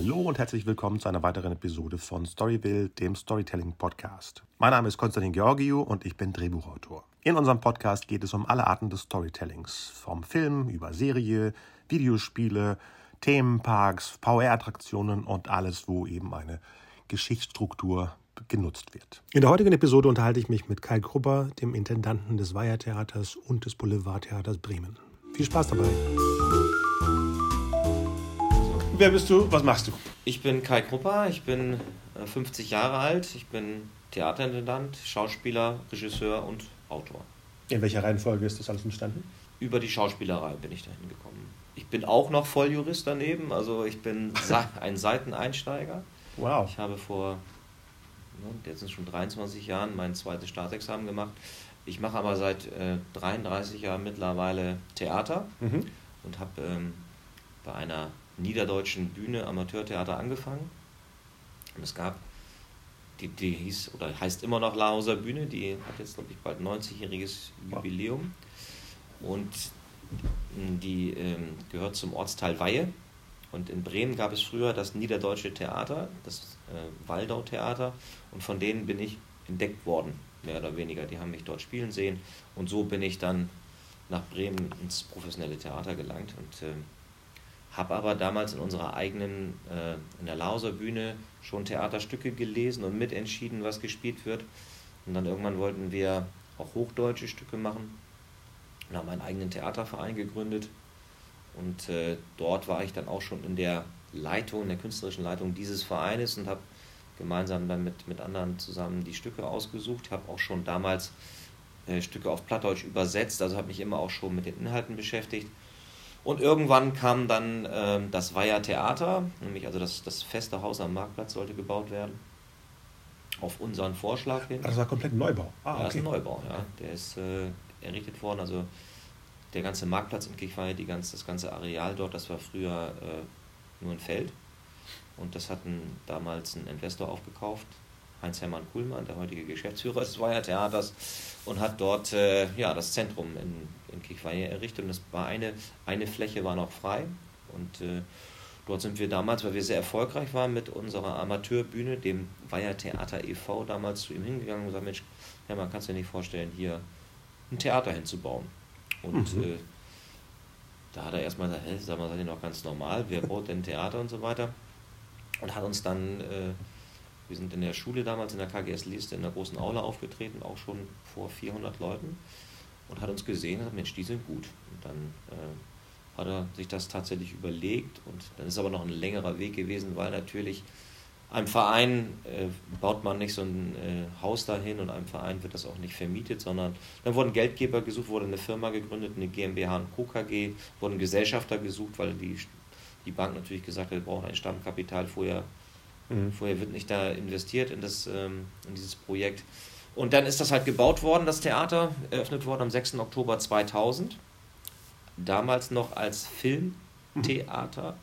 Hallo und herzlich willkommen zu einer weiteren Episode von Storyville, dem Storytelling Podcast. Mein Name ist Konstantin Georgiou und ich bin Drehbuchautor. In unserem Podcast geht es um alle Arten des Storytellings, vom Film über Serie, Videospiele, Themenparks, VR-Attraktionen und alles, wo eben eine Geschichtsstruktur genutzt wird. In der heutigen Episode unterhalte ich mich mit Kai Krupper, dem Intendanten des Weihertheaters und des Boulevardtheaters Bremen. Viel Spaß dabei. Wer bist du? Was machst du? Ich bin Kai Krupper, ich bin 50 äh, Jahre alt, ich bin Theaterintendant, Schauspieler, Regisseur und Autor. In welcher Reihenfolge ist das alles entstanden? Über die Schauspielerei bin ich dahin gekommen. Ich bin auch noch Volljurist daneben, also ich bin ein Seiteneinsteiger. Wow. Ich habe vor Ne, jetzt sind schon 23 Jahren mein zweites Staatsexamen gemacht. Ich mache aber seit äh, 33 Jahren mittlerweile Theater mhm. und habe ähm, bei einer niederdeutschen Bühne Amateurtheater angefangen. Und es gab, die, die hieß oder heißt immer noch Lahauser Bühne, die hat jetzt, glaube ich, bald 90-jähriges Jubiläum. Und die ähm, gehört zum Ortsteil Weihe. Und in Bremen gab es früher das Niederdeutsche Theater, das äh, Waldau-Theater. Und von denen bin ich entdeckt worden, mehr oder weniger. Die haben mich dort spielen sehen. Und so bin ich dann nach Bremen ins professionelle Theater gelangt. Und äh, habe aber damals in unserer eigenen, äh, in der Lauser Bühne schon Theaterstücke gelesen und mitentschieden, was gespielt wird. Und dann irgendwann wollten wir auch hochdeutsche Stücke machen und haben einen eigenen Theaterverein gegründet und äh, dort war ich dann auch schon in der Leitung, in der künstlerischen Leitung dieses Vereines und habe gemeinsam dann mit, mit anderen zusammen die Stücke ausgesucht. Ich habe auch schon damals äh, Stücke auf Plattdeutsch übersetzt, also habe mich immer auch schon mit den Inhalten beschäftigt. Und irgendwann kam dann äh, das Weiher Theater, nämlich also das, das feste Haus am Marktplatz sollte gebaut werden. Auf unseren Vorschlag hin. Das war komplett Neubau. Ah, ja, okay. das ist ein Neubau, ja. Der ist äh, errichtet worden, also der ganze Marktplatz in Kirchweihe, die ganz, das ganze Areal dort, das war früher äh, nur ein Feld. Und das hat ein, damals ein Investor aufgekauft, Heinz-Hermann Kuhlmann, der heutige Geschäftsführer des Weiher Theaters, und hat dort äh, ja, das Zentrum in, in Kirchweihe errichtet. Und es war eine, eine Fläche war noch frei. Und äh, dort sind wir damals, weil wir sehr erfolgreich waren mit unserer Amateurbühne, dem Weiher Theater e.V., damals zu ihm hingegangen und gesagt: Mensch, Hermann, kannst du dir nicht vorstellen, hier ein Theater hinzubauen? Und mhm. äh, da hat er erstmal gesagt, hey, sag mal, seid ihr noch ganz normal, wer baut denn Theater und so weiter? Und hat uns dann, äh, wir sind in der Schule damals in der KGS Liste in der großen Aula aufgetreten, auch schon vor 400 Leuten und hat uns gesehen gesagt, Mensch, die sind gut. Und dann äh, hat er sich das tatsächlich überlegt und dann ist aber noch ein längerer Weg gewesen, weil natürlich einem Verein äh, baut man nicht so ein äh, Haus dahin und einem Verein wird das auch nicht vermietet, sondern dann wurden Geldgeber gesucht, wurde eine Firma gegründet, eine GmbH und Co. KG, wurden Gesellschafter gesucht, weil die, die Bank natürlich gesagt hat, wir brauchen ein Stammkapital, vorher, mhm. vorher wird nicht da investiert in, das, ähm, in dieses Projekt. Und dann ist das halt gebaut worden, das Theater, eröffnet worden am 6. Oktober 2000, damals noch als Filmtheater.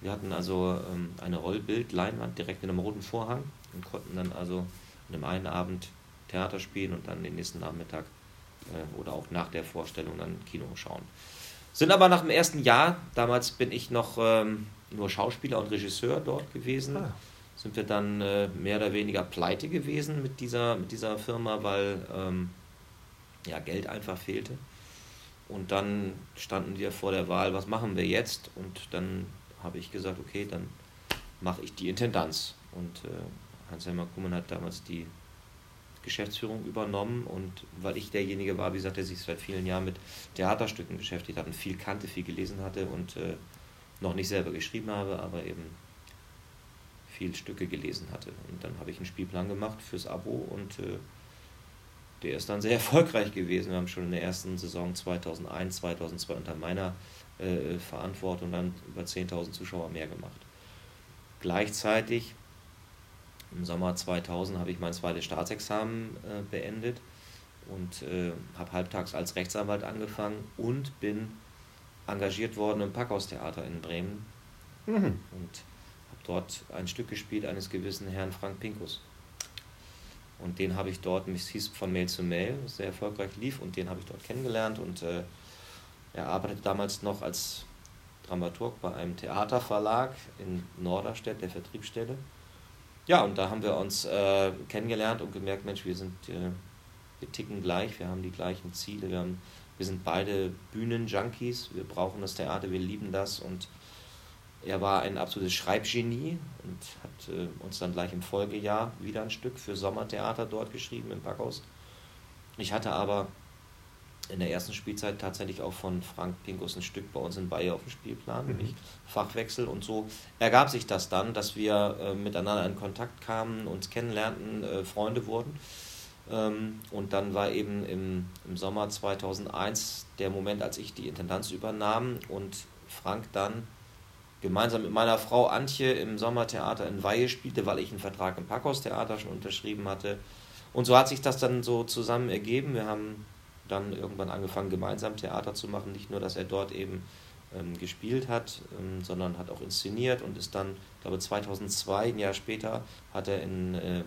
Wir hatten also ähm, eine Rollbild-Leinwand direkt in einem roten Vorhang und konnten dann also an dem einen Abend Theater spielen und dann den nächsten Nachmittag äh, oder auch nach der Vorstellung dann Kino schauen. Sind aber nach dem ersten Jahr, damals bin ich noch ähm, nur Schauspieler und Regisseur dort gewesen, ah. sind wir dann äh, mehr oder weniger pleite gewesen mit dieser, mit dieser Firma, weil ähm, ja, Geld einfach fehlte. Und dann standen wir vor der Wahl, was machen wir jetzt? Und dann habe ich gesagt, okay, dann mache ich die Intendanz. Und äh, Hans-Helmer Kummen hat damals die Geschäftsführung übernommen und weil ich derjenige war, wie gesagt, der sich seit vielen Jahren mit Theaterstücken beschäftigt hat und viel kannte, viel gelesen hatte und äh, noch nicht selber geschrieben habe, aber eben viel Stücke gelesen hatte. Und dann habe ich einen Spielplan gemacht fürs Abo und äh, der ist dann sehr erfolgreich gewesen. Wir haben schon in der ersten Saison 2001, 2002 unter meiner äh, Verantwortung dann über 10.000 Zuschauer mehr gemacht. Gleichzeitig im Sommer 2000 habe ich mein zweites Staatsexamen äh, beendet und äh, habe halbtags als Rechtsanwalt angefangen und bin engagiert worden im Packhaustheater in Bremen mhm. und habe dort ein Stück gespielt eines gewissen Herrn Frank Pinkus. Und den habe ich dort, es hieß von Mail zu Mail, sehr erfolgreich lief und den habe ich dort kennengelernt und äh, er arbeitete damals noch als Dramaturg bei einem Theaterverlag in Norderstedt, der Vertriebsstelle. Ja, und da haben wir uns äh, kennengelernt und gemerkt, Mensch, wir sind, äh, wir ticken gleich, wir haben die gleichen Ziele, wir, haben, wir sind beide Bühnenjunkies, wir brauchen das Theater, wir lieben das und er war ein absolutes Schreibgenie und hat äh, uns dann gleich im Folgejahr wieder ein Stück für Sommertheater dort geschrieben im Backhaus. Ich hatte aber in der ersten Spielzeit tatsächlich auch von Frank Pinkus ein Stück bei uns in Bayern auf dem Spielplan, mhm. nämlich Fachwechsel. Und so ergab sich das dann, dass wir äh, miteinander in Kontakt kamen, uns kennenlernten, äh, Freunde wurden. Ähm, und dann war eben im, im Sommer 2001 der Moment, als ich die Intendanz übernahm und Frank dann gemeinsam mit meiner Frau Antje im Sommertheater in Weihe spielte, weil ich einen Vertrag im Packhaustheater schon unterschrieben hatte. Und so hat sich das dann so zusammen ergeben. Wir haben dann irgendwann angefangen, gemeinsam Theater zu machen. Nicht nur, dass er dort eben ähm, gespielt hat, ähm, sondern hat auch inszeniert und ist dann, ich glaube 2002, ein Jahr später, hat er in, äh,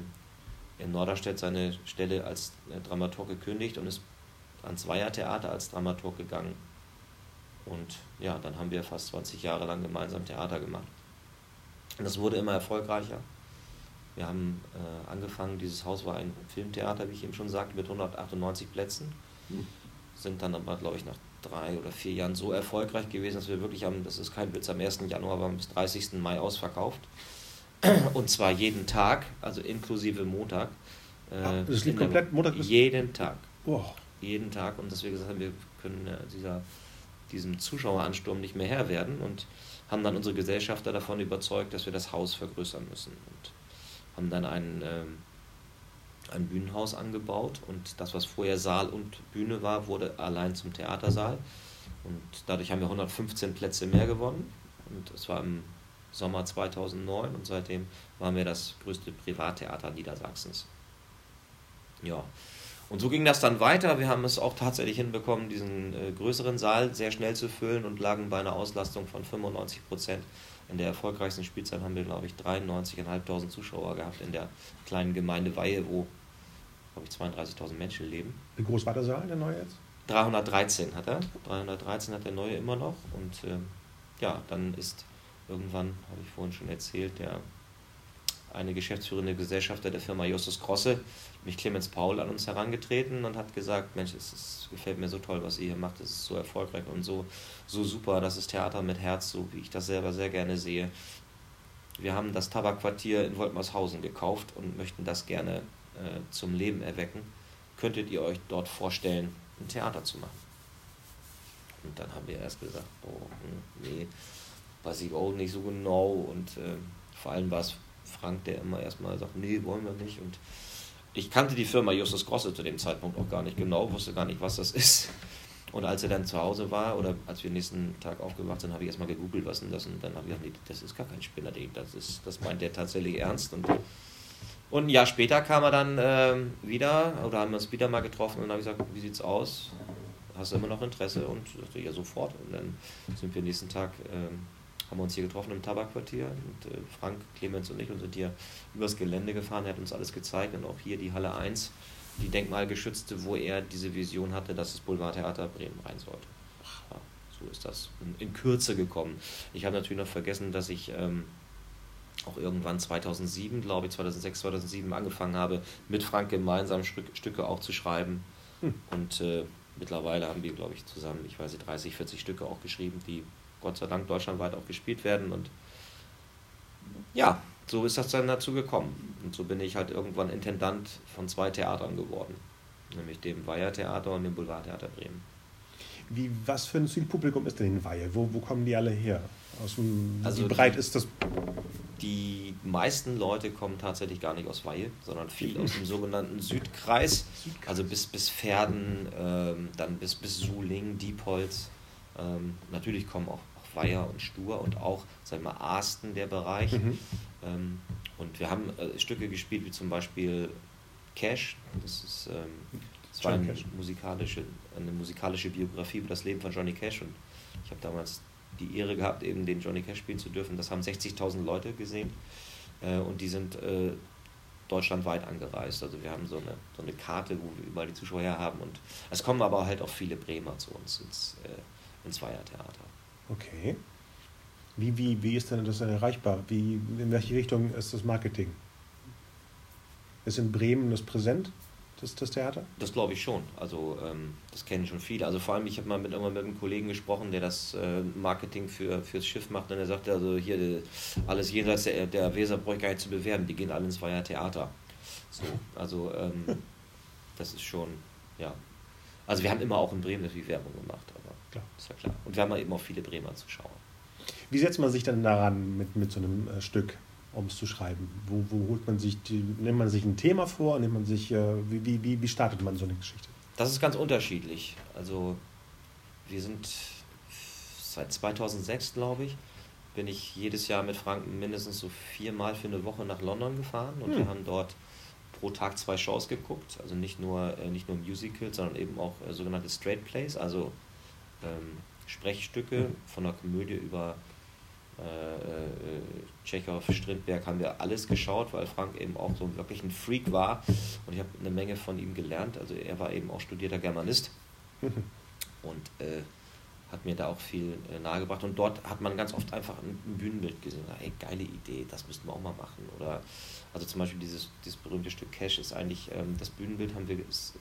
in Norderstedt seine Stelle als äh, Dramaturg gekündigt und ist ans Weiher Theater als Dramaturg gegangen. Und ja, dann haben wir fast 20 Jahre lang gemeinsam Theater gemacht. Und das wurde immer erfolgreicher. Wir haben äh, angefangen, dieses Haus war ein Filmtheater, wie ich eben schon sagte, mit 198 Plätzen sind dann aber, glaube ich, nach drei oder vier Jahren so erfolgreich gewesen, dass wir wirklich haben, das ist kein Witz, am 1. Januar waren bis 30. Mai ausverkauft. Und zwar jeden Tag, also inklusive Montag. Äh, das liegt komplett Montag bis Jeden Tag. Oh. Jeden Tag. Und dass wir gesagt haben, wir können äh, dieser, diesem Zuschaueransturm nicht mehr Herr werden und haben dann unsere Gesellschafter davon überzeugt, dass wir das Haus vergrößern müssen. Und haben dann einen. Ähm, ein Bühnenhaus angebaut und das, was vorher Saal und Bühne war, wurde allein zum Theatersaal. Und dadurch haben wir 115 Plätze mehr gewonnen. Und es war im Sommer 2009 und seitdem waren wir das größte Privattheater Niedersachsens. Ja, und so ging das dann weiter. Wir haben es auch tatsächlich hinbekommen, diesen äh, größeren Saal sehr schnell zu füllen und lagen bei einer Auslastung von 95 Prozent. In der erfolgreichsten Spielzeit haben wir, glaube ich, 93.500 Zuschauer gehabt in der kleinen Gemeinde Weihe, wo glaube ich, 32.000 Menschen leben. Wie groß war der Saal, der neue jetzt? 313 hat er. 313 hat der neue immer noch. Und äh, ja, dann ist irgendwann, habe ich vorhin schon erzählt, der eine geschäftsführende Gesellschafter der Firma Justus Krosse, mich Clemens Paul, an uns herangetreten und hat gesagt, Mensch, es ist, gefällt mir so toll, was ihr hier macht, es ist so erfolgreich und so, so super, das ist Theater mit Herz, so wie ich das selber sehr gerne sehe. Wir haben das Tabakquartier in Woltmershausen gekauft und möchten das gerne äh, zum Leben erwecken, könntet ihr euch dort vorstellen, ein Theater zu machen? Und dann haben wir erst gesagt, oh, hm, nee, weiß ich auch nicht so genau. Und äh, vor allem war es Frank, der immer erstmal sagt, nee, wollen wir nicht. Und ich kannte die Firma Justus Grosse zu dem Zeitpunkt auch gar nicht genau, wusste gar nicht, was das ist. Und als er dann zu Hause war oder als wir nächsten Tag aufgewacht sind, habe ich erstmal gegoogelt, was denn das und dann habe ich gesagt, nee, das ist gar kein Spinner, das, ist, das meint der tatsächlich ernst. Und und ein Jahr später kam er dann ähm, wieder, oder haben wir uns wieder mal getroffen und habe ich gesagt, wie sieht's aus? Hast du immer noch Interesse? Und ich sagte, ja, sofort. Und dann sind wir nächsten Tag, ähm, haben wir uns hier getroffen im Tabakquartier und äh, Frank, Clemens und ich und sind hier übers Gelände gefahren. Er hat uns alles gezeigt und auch hier die Halle 1, die denkmalgeschützte, wo er diese Vision hatte, dass das Boulevardtheater Bremen rein sollte. Ja, so ist das in, in, Kürze gekommen. Ich habe natürlich noch vergessen, dass ich ähm, auch irgendwann 2007, glaube ich, 2006, 2007 angefangen habe, mit Frank gemeinsam Stücke auch zu schreiben. Hm. Und äh, mittlerweile haben wir, glaube ich, zusammen, ich weiß nicht, 30, 40 Stücke auch geschrieben, die Gott sei Dank deutschlandweit auch gespielt werden. Und ja, so ist das dann dazu gekommen. Und so bin ich halt irgendwann Intendant von zwei Theatern geworden, nämlich dem Weiher Theater und dem Boulevardtheater Bremen. Wie, was für ein Zielpublikum ist denn in Weihe? Wo, wo kommen die alle her? Aus dem, also wie breit ist das? Die meisten Leute kommen tatsächlich gar nicht aus Weihe, sondern viel aus dem sogenannten Südkreis, also bis, bis Pferden, ähm, dann bis, bis Suling, Diepholz. Ähm, natürlich kommen auch Weiher und Stur und auch, sagen wir mal, Asten der Bereich. Mhm. Ähm, und wir haben äh, Stücke gespielt, wie zum Beispiel Cash, das ist ähm, das war eine musikalische, eine musikalische Biografie über das Leben von Johnny Cash und ich habe damals die Ehre gehabt, eben den Johnny Cash spielen zu dürfen. Das haben 60.000 Leute gesehen äh, und die sind äh, deutschlandweit angereist. Also wir haben so eine, so eine Karte, wo wir überall die Zuschauer her haben und es kommen aber halt auch viele Bremer zu uns ins, äh, ins Weiher Theater. Okay. Wie, wie, wie ist denn das erreichbar? Wie, in welche Richtung ist das Marketing? Ist in Bremen das präsent, das, das Theater? Das glaube ich schon. Also ähm, das kennen schon viele. Also vor allem, ich habe mal mit, mit einem Kollegen gesprochen, der das äh, Marketing für, fürs Schiff macht und er sagte, also hier alles jenseits der, der Weser brauche ich gar nicht zu bewerben, die gehen alle ins Weiher Theater. So, also ähm, das ist schon, ja. Also wir haben immer auch in Bremen natürlich Werbung gemacht, aber klar. ist ja klar. Und wir haben eben auch viele Bremer Zuschauer. Wie setzt man sich dann daran mit, mit so einem äh, Stück? um es zu schreiben? Wo, wo holt man sich, die, nimmt man sich ein Thema vor, nimmt man sich, äh, wie, wie, wie startet man so eine Geschichte? Das ist ganz unterschiedlich. Also wir sind seit 2006, glaube ich, bin ich jedes Jahr mit Frank mindestens so viermal für eine Woche nach London gefahren und hm. wir haben dort pro Tag zwei Shows geguckt, also nicht nur, äh, nicht nur Musicals, sondern eben auch äh, sogenannte Straight Plays, also ähm, Sprechstücke hm. von der Komödie über äh, äh, Tschechow, Strindberg haben wir alles geschaut, weil Frank eben auch so wirklich ein Freak war und ich habe eine Menge von ihm gelernt. Also er war eben auch studierter Germanist und äh, hat mir da auch viel äh, nahegebracht. Und dort hat man ganz oft einfach ein, Bühnenbild gesehen. Ey, geile Idee, das müssten wir auch mal machen. Oder also zum Beispiel dieses, dieses berühmte Stück Cash ist eigentlich, ähm, das Bühnenbild haben wir ist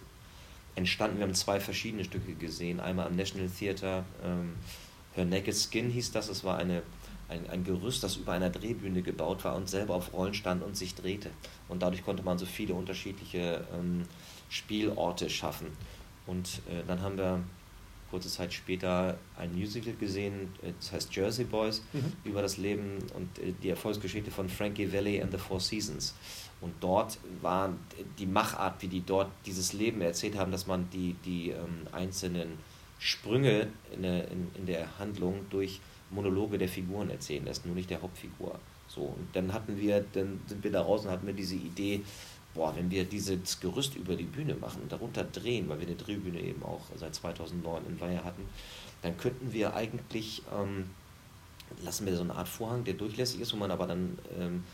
entstanden. Wir haben zwei verschiedene Stücke gesehen. Einmal am National Theater, ähm, Her Naked Skin hieß das. Es war eine ein, ein Gerüst, das über einer Drehbühne gebaut war und selber auf Rollen stand und sich drehte. Und dadurch konnte man so viele unterschiedliche ähm, Spielorte schaffen. Und äh, dann haben wir kurze Zeit später ein Musical gesehen, äh, das heißt Jersey Boys, mhm. über das Leben und äh, die Erfolgsgeschichte von Frankie Valley and the Four Seasons. Und dort war die Machart, wie die dort dieses Leben erzählt haben, dass man die, die ähm, einzelnen Sprünge in der, in, in der Handlung durch Monologe der Figuren erzählen lässt, nur nicht der Hauptfigur. So, und dann hatten wir, dann sind wir da raus und hatten wir diese Idee, boah, wenn wir dieses Gerüst über die Bühne machen, darunter drehen, weil wir eine Drehbühne eben auch seit 2009 in Weiher hatten, dann könnten wir eigentlich, ähm, lassen wir so eine Art Vorhang, der durchlässig ist, wo man aber dann ähm,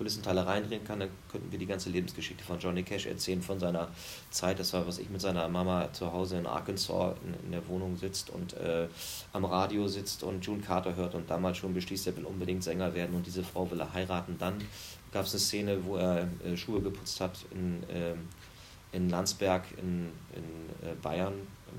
Kulissenteile reindrehen kann, dann könnten wir die ganze Lebensgeschichte von Johnny Cash erzählen, von seiner Zeit, das war, was ich mit seiner Mama zu Hause in Arkansas in, in der Wohnung sitzt und äh, am Radio sitzt und June Carter hört und damals schon beschließt, er will unbedingt Sänger werden und diese Frau will er heiraten. Dann gab es eine Szene, wo er äh, Schuhe geputzt hat in, äh, in Landsberg in, in äh, Bayern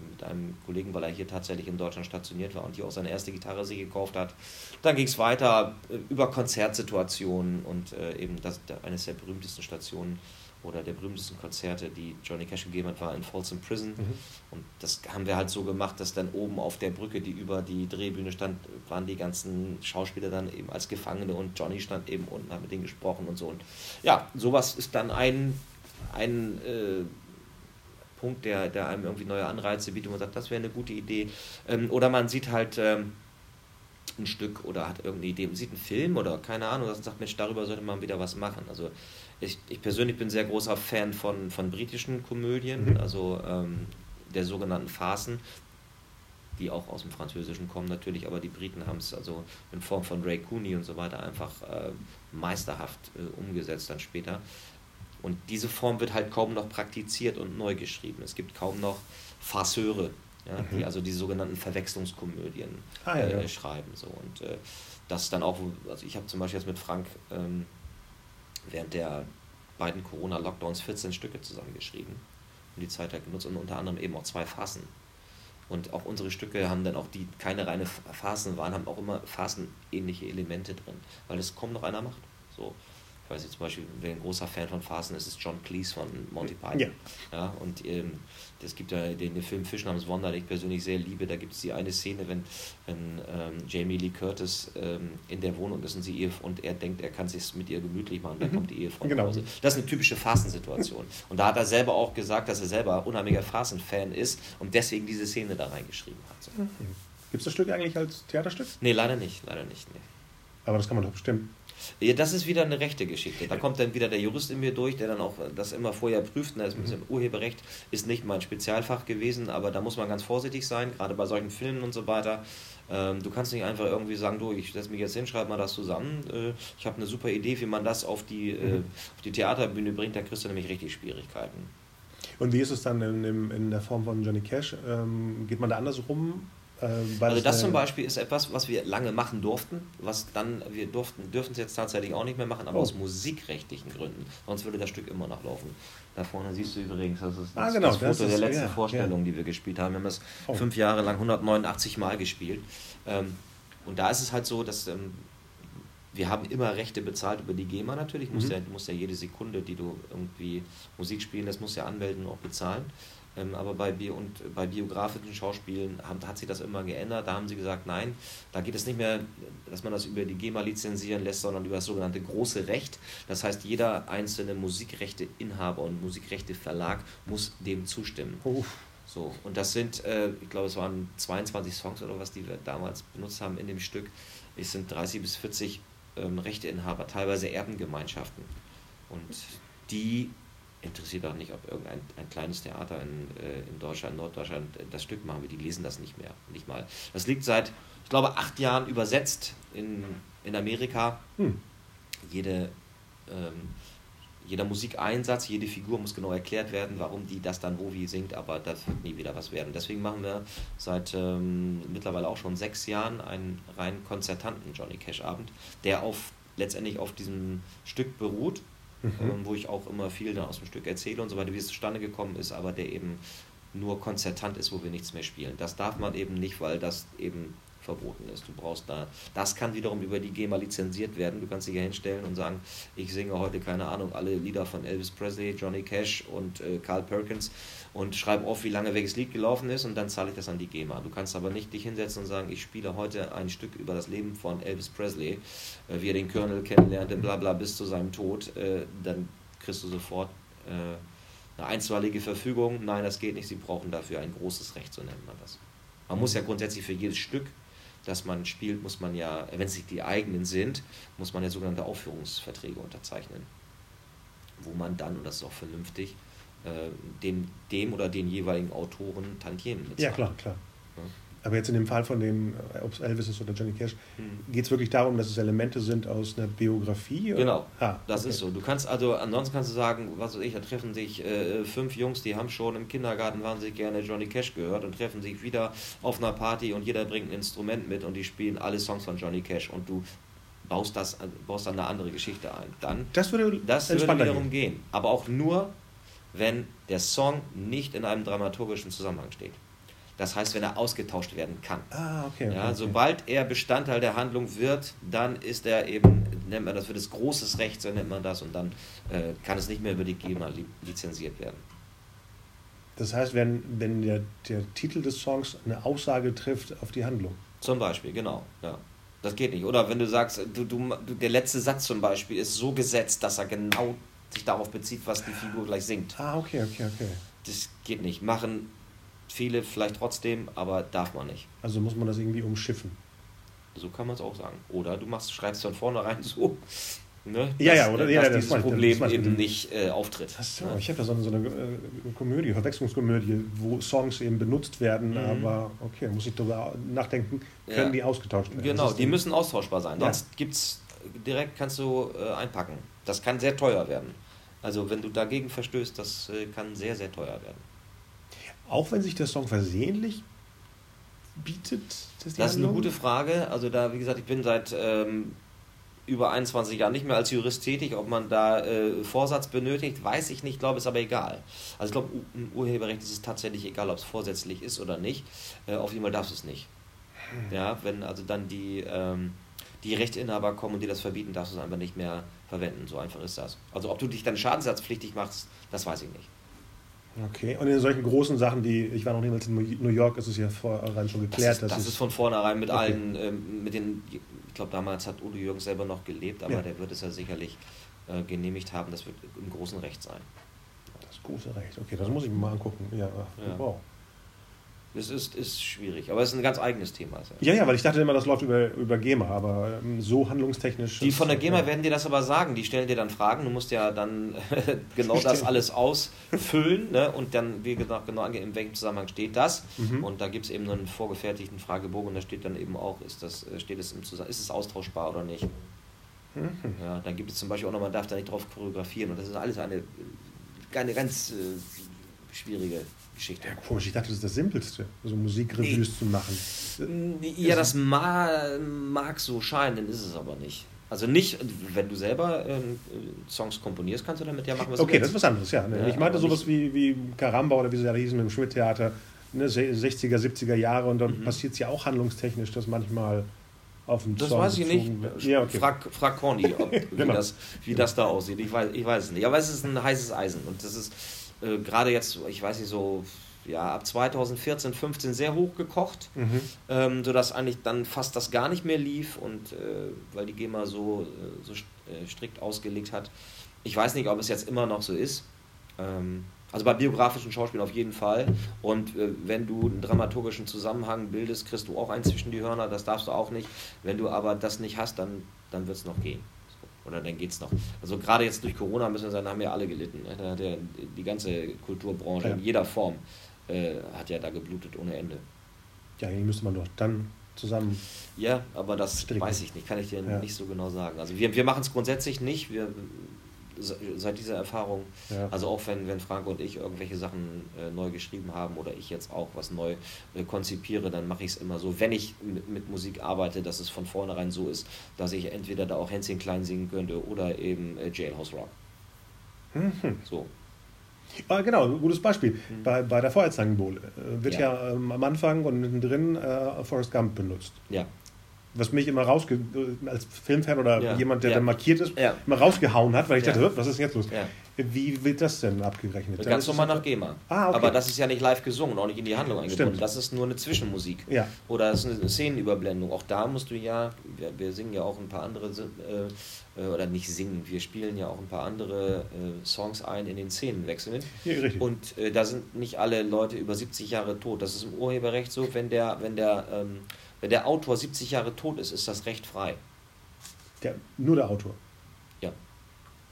mit einem Kollegen, weil er hier tatsächlich in Deutschland stationiert war und hier auch seine erste Gitarre sich gekauft hat. Dann ging es weiter äh, über Konzertsituationen und äh, eben das, eines der berühmtesten Stationen oder der berühmtesten Konzerte, die Johnny Cash gegeben hat, war in Folsom Prison. Mhm. Und das haben wir halt so gemacht, dass dann oben auf der Brücke, die über die Drehbühne stand, waren die ganzen Schauspieler dann eben als Gefangene und Johnny stand eben unten, hat mit denen gesprochen und so. Und ja, sowas ist dann ein, ein äh, Punkt, der, der einem irgendwie neue Anreize bietet und man sagt, das wäre eine gute Idee. Ähm, oder man sieht halt ähm, ein Stück oder hat irgendeine Idee, man sieht einen Film oder keine Ahnung und sagt, Mensch, darüber sollte man wieder was machen. Also ich, ich persönlich bin sehr großer Fan von, von britischen Komödien, mhm. also ähm, der sogenannten Farcen, die auch aus dem Französischen kommen natürlich, aber die Briten haben es also in Form von Ray Cooney und so weiter einfach äh, meisterhaft äh, umgesetzt dann später. Und diese Form wird halt kaum noch praktiziert und neu geschrieben. Es gibt kaum noch Farceure, ja, mhm. die also die sogenannten Verwechslungskomödien ah, ja, äh, ja. schreiben. So. Und äh, das dann auch, also ich habe zum Beispiel jetzt mit Frank ähm, während der beiden Corona-Lockdowns 14 Stücke zusammengeschrieben und die Zeit halt genutzt und unter anderem eben auch zwei Fassen. Und auch unsere Stücke haben dann auch, die keine reine Phasen waren, haben auch immer phasenähnliche Elemente drin, weil es kaum noch einer macht. So weiß ich zum Beispiel, wer ein großer Fan von Phasen ist, ist John Cleese von Monty Python. Ja. ja und ähm, es gibt ja den, den Film Fisch namens Wonder, den ich persönlich sehr liebe. Da gibt es die eine Szene, wenn, wenn ähm, Jamie Lee Curtis ähm, in der Wohnung ist und, sie ihr, und er denkt, er kann es sich mit ihr gemütlich machen. Dann mhm. kommt die Ehefrau genau. nach Hause. Das ist eine typische Phasensituation. und da hat er selber auch gesagt, dass er selber unheimlicher Phasen-Fan ist und deswegen diese Szene da reingeschrieben hat. So. Mhm. Gibt es das Stück eigentlich als Theaterstück? Nee, leider nicht. Leider nicht nee. Aber das kann man doch bestimmt ja, das ist wieder eine rechte Geschichte. Da kommt dann wieder der Jurist in mir durch, der dann auch das immer vorher prüft. Das mhm. Urheberrecht ist nicht mein Spezialfach gewesen, aber da muss man ganz vorsichtig sein, gerade bei solchen Filmen und so weiter. Ähm, du kannst nicht einfach irgendwie sagen, du, ich setze mich jetzt hin, schreib mal das zusammen. Äh, ich habe eine super Idee, wie man das auf die, äh, mhm. auf die Theaterbühne bringt, da kriegst du nämlich richtig Schwierigkeiten. Und wie ist es dann in, in, der Form von Johnny Cash? Ähm, geht man da anders rum also das zum Beispiel ist etwas, was wir lange machen durften, was dann, wir durften, dürfen es jetzt tatsächlich auch nicht mehr machen, aber oh. aus musikrechtlichen Gründen. Sonst würde das Stück immer noch laufen. Da vorne siehst du übrigens, das ist das, ah, genau, das Foto das ist, der letzten ja, Vorstellung, ja. die wir gespielt haben. Wir haben das oh. fünf Jahre lang 189 Mal gespielt. Ähm, und da ist es halt so, dass ähm, wir haben immer Rechte bezahlt über die GEMA natürlich. Du musst, mhm. ja, musst ja jede Sekunde, die du irgendwie Musik spielen lässt, musst ja anmelden und auch bezahlen. Ähm, aber bei, Bio und bei biografischen Schauspielen haben, hat sich das immer geändert. Da haben sie gesagt, nein, da geht es nicht mehr, dass man das über die GEMA lizenzieren lässt, sondern über das sogenannte große Recht. Das heißt, jeder einzelne Musikrechteinhaber und Musikrechteverlag muss dem zustimmen. Oh. So, und das sind, äh, ich glaube, es waren 22 Songs oder was, die wir damals benutzt haben in dem Stück. Es sind 30 bis 40 ähm, Rechteinhaber, teilweise Erbengemeinschaften. Und die interessiert auch nicht, ob irgendein ein kleines Theater in, äh, in Deutschland, Norddeutschland das Stück machen will. Die lesen das nicht mehr, nicht mal. Das liegt seit, ich glaube, acht Jahren übersetzt in, in Amerika. Hm. Jede, ähm, jeder Musikeinsatz, jede Figur muss genau erklärt werden, warum die das dann wo wie singt, aber das wird nie wieder was werden. Deswegen machen wir seit ähm, mittlerweile auch schon sechs Jahren einen rein konzertanten Johnny Cash Abend, der auf letztendlich auf diesem Stück beruht mhm. ähm, wo ich auch immer viel dann aus dem Stück erzähle und so weiter, wie es zustande gekommen ist, aber der eben nur konzertant ist, wo wir nichts mehr spielen. Das darf man eben nicht, weil das eben verboten ist. Du brauchst da, das kann wiederum über die GEMA lizenziert werden. Du kannst dich ja hinstellen und sagen, ich singe heute, keine Ahnung, alle Lieder von Elvis Presley, Johnny Cash und äh, Carl Perkins und schreibe auf, wie lange welches Lied gelaufen ist und dann zahle ich das an die GEMA. Du kannst aber nicht dich hinsetzen und sagen, ich spiele heute ein Stück über das Leben von Elvis Presley, äh, wie er den Colonel kennenlernte, bla bla bis zu seinem Tod, äh, dann kriegst du sofort äh, eine einstweilige Verfügung. Nein, das geht nicht, sie brauchen dafür ein großes Recht, so nennt man das. Man muss ja grundsätzlich für jedes Stück, das man spielt, muss man ja, wenn es nicht die eigenen sind, muss man ja sogenannte Aufführungsverträge unterzeichnen, wo man dann, und das ist auch vernünftig, äh, dem, dem oder den jeweiligen Autoren Tantiemen bezahlt. Ja, klar, klar. Ja. Aber jetzt in dem Fall von dem, äh, ob es Elvis ist oder Johnny Cash, mhm. geht es wirklich darum, dass es Elemente sind aus einer Biografie? Oder? Genau, ah, das okay. ist so. Du kannst also, ansonsten kannst du sagen, was weiß ich, da treffen sich äh, fünf Jungs, die haben schon im Kindergarten wahnsinnig gerne Johnny Cash gehört und treffen sich wieder auf einer Party und jeder bringt ein Instrument mit und die spielen alle Songs von Johnny Cash und du baust, das, baust dann eine andere Geschichte ein. Dann, das würde, das würde wiederum gehen. Aber auch nur, wenn der Song nicht in einem dramaturgischen Zusammenhang steht. Das heißt, wenn er ausgetauscht werden kann. Ah, okay, okay, ja, okay. Sobald er Bestandteil der Handlung wird, dann ist er eben, nennt man das für das großes Recht, so nennt man das, und dann äh, kann es nicht mehr über die GEMA lizenziert werden. Das heißt, wenn, wenn der, der Titel des Songs eine Aussage trifft auf die Handlung. Zum Beispiel, genau. Ja. Das geht nicht. Oder wenn du sagst, du, du, der letzte Satz zum Beispiel ist so gesetzt, dass er genau sich darauf bezieht, was die Figur gleich singt. Ah, okay, okay, okay. Das geht nicht. Machen viele vielleicht trotzdem, aber darf man nicht. Also muss man das irgendwie umschiffen. So kann man es auch sagen. Oder du machst, schreibst von vornherein so, ne, ja, ja, oder? Dass ja, dieses das Problem das eben nicht äh, auftritt. So, ja. Ich habe da so eine, so eine äh, Komödie, Verwechslungskomödie, wo Songs eben benutzt werden, mhm. aber okay, muss ich darüber nachdenken, können ja. die ausgetauscht werden? Genau, die müssen austauschbar sein. Sonst gibt's direkt kannst du äh, einpacken. Das kann sehr teuer werden. Also wenn du dagegen verstößt, das äh, kann sehr, sehr teuer werden. Auch wenn sich der Song versehentlich bietet? Das, das ist eine gute Frage. Also da, wie gesagt, ich bin seit ähm, über 21 Jahren nicht mehr als Jurist tätig. Ob man da äh, Vorsatz benötigt, weiß ich nicht, glaube es aber egal. Also ich glaube, im Urheberrecht ist es tatsächlich egal, ob es vorsätzlich ist oder nicht. Äh, auf jeden Fall darfst du es nicht. Hm. Ja, wenn also dann die, ähm, die Rechteinhaber kommen und dir das verbieten, darfst du es einfach nicht mehr verwenden. So einfach ist das. Also ob du dich dann schadensersatzpflichtig machst, das weiß ich nicht. Okay, und in solchen großen Sachen, die, ich war noch niemals in New York, ist es ja vornherein schon geklärt. Das ist, das ist von vornherein mit okay. allen, ähm, mit den, ich glaube damals hat Udo Jürgens selber noch gelebt, aber ja. der wird es ja sicherlich äh, genehmigt haben, das wird im großen Recht sein. Das große Recht, okay, das muss ich mir mal angucken. Ja, ja. wow. Das ist, ist schwierig, aber es ist ein ganz eigenes Thema. Ja, ja, weil ich dachte immer, das läuft über, über GEMA, aber ähm, so handlungstechnisch. Die von der GEMA ja. werden dir das aber sagen, die stellen dir dann Fragen, du musst ja dann genau das alles ausfüllen ne? und dann, wie gesagt, genau angehen, in welchem Zusammenhang steht das. Mhm. Und da gibt es eben einen vorgefertigten Fragebogen und da steht dann eben auch, ist, das, äh, steht es im Zusammenhang, ist es austauschbar oder nicht. Mhm. Ja, dann gibt es zum Beispiel auch noch, man darf da nicht drauf choreografieren und das ist alles eine, eine ganz. Äh, schwierige Geschichte. Ja, komisch, ich dachte, das ist das Simpelste, so Musikrevues Nee. zu machen. Ja, das ma mag so scheinen, ist es aber nicht. Also nicht, wenn du selber ähm, Songs komponierst, kannst du damit ja machen, was Okay, du das ist was anderes, ja. Ne? Ja, ich meinte sowas wie, wie Karamba oder wie sie da hießen im Schmidt-Theater, ne? se- 60er, 70er Jahre und Mhm. dann passiert es ja auch handlungstechnisch, dass manchmal auf dem Das Song weiß ich nicht. Ja, okay. Frag, frag Corny, ob, wie, Genau. das, wie das da aussieht. Ich weiß, ich weiß es nicht. Aber es ist ein heißes Eisen. Und das ist äh, gerade jetzt, ich weiß nicht, so ja, ab 2014, 15 sehr hoch gekocht, Mhm. ähm, sodass eigentlich dann fast das gar nicht mehr lief und äh, weil die GEMA so, äh, so äh, strikt ausgelegt hat. Ich weiß nicht, ob es jetzt immer noch so ist. Ähm, also bei biografischen Schauspielen auf jeden Fall. Und äh, wenn du einen dramaturgischen Zusammenhang bildest, kriegst du auch einen zwischen die Hörner, das darfst du auch nicht. Wenn du aber das nicht hast, dann, dann wird es noch gehen. Oder dann geht es noch. Also gerade jetzt durch Corona müssen wir sagen, haben ja alle gelitten. Ne? Da hat ja die ganze Kulturbranche Ja. in jeder Form äh, hat ja da geblutet ohne Ende. Ja, die müsste man doch dann zusammen. Ja, aber das Stricken. weiß ich nicht, kann ich dir Ja. nicht so genau sagen. Also wir, wir machen es grundsätzlich nicht. Wir, seit dieser Erfahrung, Ja. also auch wenn, wenn Frank und ich irgendwelche Sachen äh, neu geschrieben haben oder ich jetzt auch was neu äh, konzipiere, dann mache ich es immer so, wenn ich mit, mit Musik arbeite, dass es von vornherein so ist, dass ich entweder da auch Hänschen klein singen könnte oder eben äh, Jailhouse Rock. Mhm. So. Ah, genau, ein gutes Beispiel. Bei, bei der Feuerzangenbowle äh, wird ja, Mhm. Ja. ähm, am Anfang und mittendrin äh, Forrest Gump benutzt. Ja. Was mich immer rausge als Filmfan oder Ja. jemand, der Ja. dann markiert ist, Ja. immer rausgehauen hat, weil ich dachte, "Hä, was ist denn jetzt los? Wie wird das denn abgerechnet? Ganz normal nach GEMA. Ah, okay. Aber das ist ja nicht live gesungen, auch nicht in die Handlung eingebunden. Stimmt. Das ist nur eine Zwischenmusik. Ja. Oder es ist eine Szenenüberblendung. Auch da musst du ja, wir, wir singen ja auch ein paar andere, äh, äh, oder nicht singen, wir spielen ja auch ein paar andere äh, Songs ein in den Szenenwechseln. Ja, richtig. Und äh, da sind nicht alle Leute über 70 Jahre tot. Das ist im Urheberrecht so, wenn der, wenn der, ähm, wenn der Autor 70 Jahre tot ist, ist das Recht frei. Der, nur der Autor, Ja.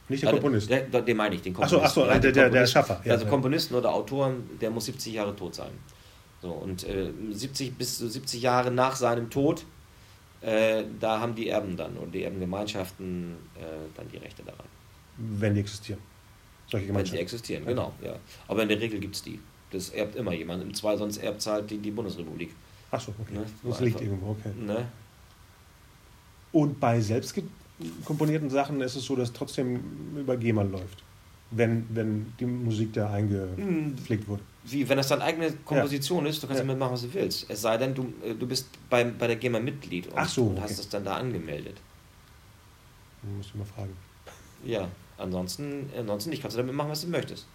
nicht der Ja, Komponist. Der, der, den meine ich, den Ach so, Komponisten. ach so, der- der- der. Schaffer, ja, also ja. Komponisten oder Autoren, der muss 70 Jahre tot sein. So, und äh, 70 bis zu 70 Jahre nach seinem Tod, äh, da haben die Erben dann und die Erbengemeinschaften äh, dann die Rechte daran. wenn die existieren. Solche Wenn sie Gemeinschaften. existieren, genau. Ja. Aber in der Regel gibt es die. Das erbt immer jemand. Im Zweifel sonst erbt halt die, die Bundesrepublik. Ach so, okay. Ne? Das liegt Einfach. irgendwo, okay. Ne? Und bei selbst komponierten Sachen ist es so, dass trotzdem über GEMA läuft, wenn, wenn die Musik da eingepflegt wurde. Wie, wenn das deine eigene Komposition ist, du kannst Ja. damit machen, was du willst. Es sei denn, du, äh, du bist bei, bei der GEMA Mitglied und, so, und okay. hast es dann da angemeldet. Muss ich mal fragen. Ja, ansonsten, ansonsten nicht. Kannst du damit machen, was du möchtest.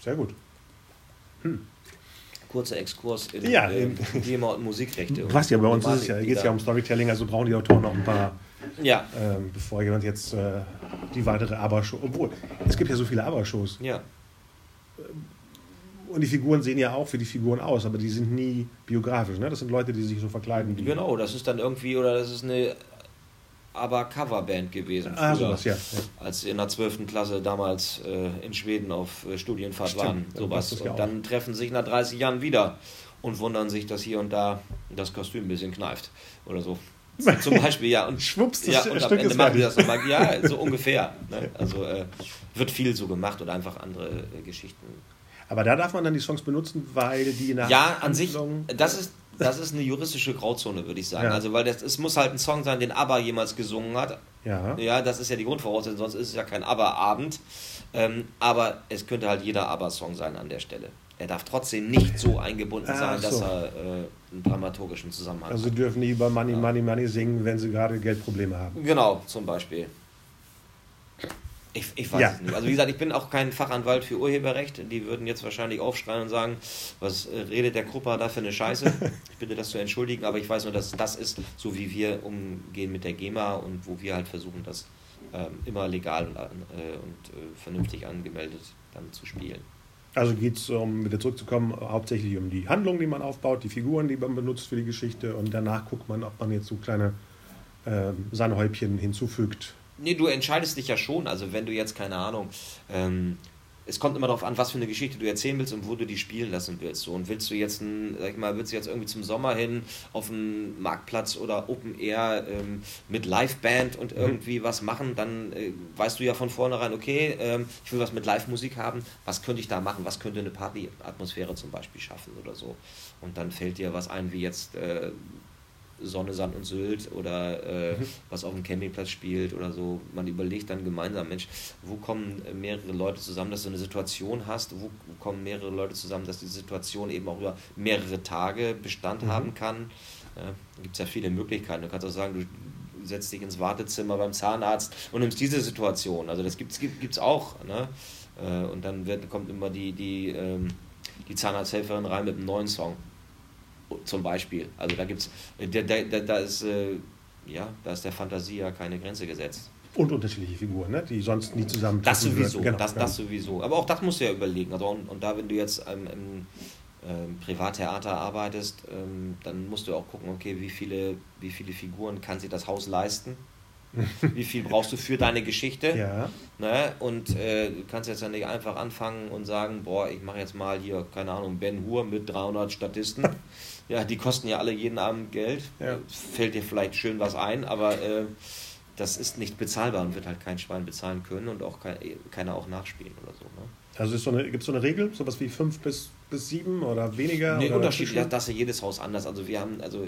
Sehr gut. Kurzer Exkurs in Ja, äh, GEMA und Musikrechte. Weißt ja, bei uns ist ja, geht es ja um Storytelling, also brauchen die Autoren noch ein paar, Ja, ähm, bevor jemand jetzt äh, die weitere Aber-Show. Obwohl, es gibt ja so viele Aber-Shows. ja. Und die Figuren sehen ja auch für die Figuren aus, aber die sind nie biografisch. Ne? Das sind Leute, die sich so verkleiden. Genau, das ist dann irgendwie, oder das ist eine aber Coverband gewesen. Ah, früher, sowas, ja. ja. Als sie in der 12. Klasse damals äh, in Schweden auf äh, Studienfahrt Stimmt, waren. dann Sowas. ja und dann treffen sich nach 30 Jahren wieder und wundern sich, dass hier und da das Kostüm ein bisschen kneift. Oder so. Zum Beispiel, ja. Und, Schwupps, das ja, und am Stück Ende ist machen die das nochmal. Ja, so ungefähr. Ne? Also äh, wird viel so gemacht oder einfach andere äh, Geschichten. Aber da darf man dann die Songs benutzen, weil die nach Ja, an sich, das ist, das ist eine juristische Grauzone, würde ich sagen. Ja. Also, weil das, es muss halt ein Song sein, den ABBA jemals gesungen hat. Ja. Ja, das ist ja die Grundvoraussetzung, sonst ist es ja kein ABBA-Abend. Ähm, aber es könnte halt jeder ABBA-Song sein an der Stelle. Er darf trotzdem nicht so eingebunden Ach sein, dass so. er äh, einen dramaturgischen Zusammenhang Also hat. sie dürfen nie über Money, Money, Money singen, wenn sie gerade Geldprobleme haben. Genau, zum Beispiel. Ich, ich weiß Ja. es nicht. Also wie gesagt, ich bin auch kein Fachanwalt für Urheberrecht. Die würden jetzt wahrscheinlich aufschreien und sagen, was äh, redet der Krupper da für eine Scheiße? Ich bitte das zu entschuldigen, aber ich weiß nur, dass das ist, so wie wir umgehen mit der GEMA und wo wir halt versuchen, das ähm, immer legal und, äh, und äh, vernünftig angemeldet dann zu spielen. Also geht es, um wieder zurückzukommen, hauptsächlich um die Handlung, die man aufbaut, die Figuren, die man benutzt für die Geschichte und danach guckt man, ob man jetzt so kleine ähm, Sahnehäubchen hinzufügt. Nee, du entscheidest dich ja schon. Also wenn du jetzt, keine Ahnung, ähm, es kommt immer darauf an, was für eine Geschichte du erzählen willst und wo du die spielen lassen willst. So, und willst du jetzt, ein, sag ich mal, willst du jetzt irgendwie zum Sommer hin auf einen Marktplatz oder Open Air ähm, mit Liveband und mhm. irgendwie mhm. was machen, dann äh, weißt du ja von vornherein, okay, ähm, ich will was mit Live-Musik haben, was könnte ich da machen, was könnte eine Party-Atmosphäre zum Beispiel schaffen oder so. Und dann fällt dir was ein, wie jetzt äh, Sonne, Sand und Sylt oder äh, mhm. was auf dem Campingplatz spielt oder so. Man überlegt dann gemeinsam, Mensch, wo kommen mehrere Leute zusammen, dass du eine Situation hast, wo kommen mehrere Leute zusammen, dass die Situation eben auch über mehrere Tage Bestand mhm. haben kann. Da gibt es ja viele Möglichkeiten. Du kannst auch sagen, du setzt dich ins Wartezimmer beim Zahnarzt und nimmst diese Situation. Also das gibt es gibt's auch. Ne? Äh, und dann wird, kommt immer die, die, ähm, die Zahnarzthelferin rein mit einem neuen Song zum Beispiel. Also da gibt's, da, da, da ist, äh, ja, da ist der Fantasie ja keine Grenze gesetzt. Und unterschiedliche Figuren, ne? die sonst nie zusammen Das sowieso, genau, das, das sowieso. Aber auch das musst du ja überlegen. Also und, und da, wenn du jetzt ähm, im ähm, Privattheater arbeitest, ähm, dann musst du auch gucken, okay, wie viele, wie viele Figuren kann sich das Haus leisten? wie viel brauchst du für deine Geschichte? Ja. Ne? Und äh, du kannst jetzt ja nicht einfach anfangen und sagen, boah, ich mache jetzt mal hier, keine Ahnung, Ben Hur mit 300 Statisten. Ja, die kosten ja alle jeden Abend Geld. Ja. Fällt dir vielleicht schön was ein, aber äh, das ist nicht bezahlbar und wird halt kein Schwein bezahlen können und auch kein, keiner auch nachspielen oder so. Ne? Also so gibt es so eine Regel, sowas wie fünf bis, bis sieben oder weniger? Nee, unterschiedlich, das ist ja jedes Haus anders. Also wir haben, also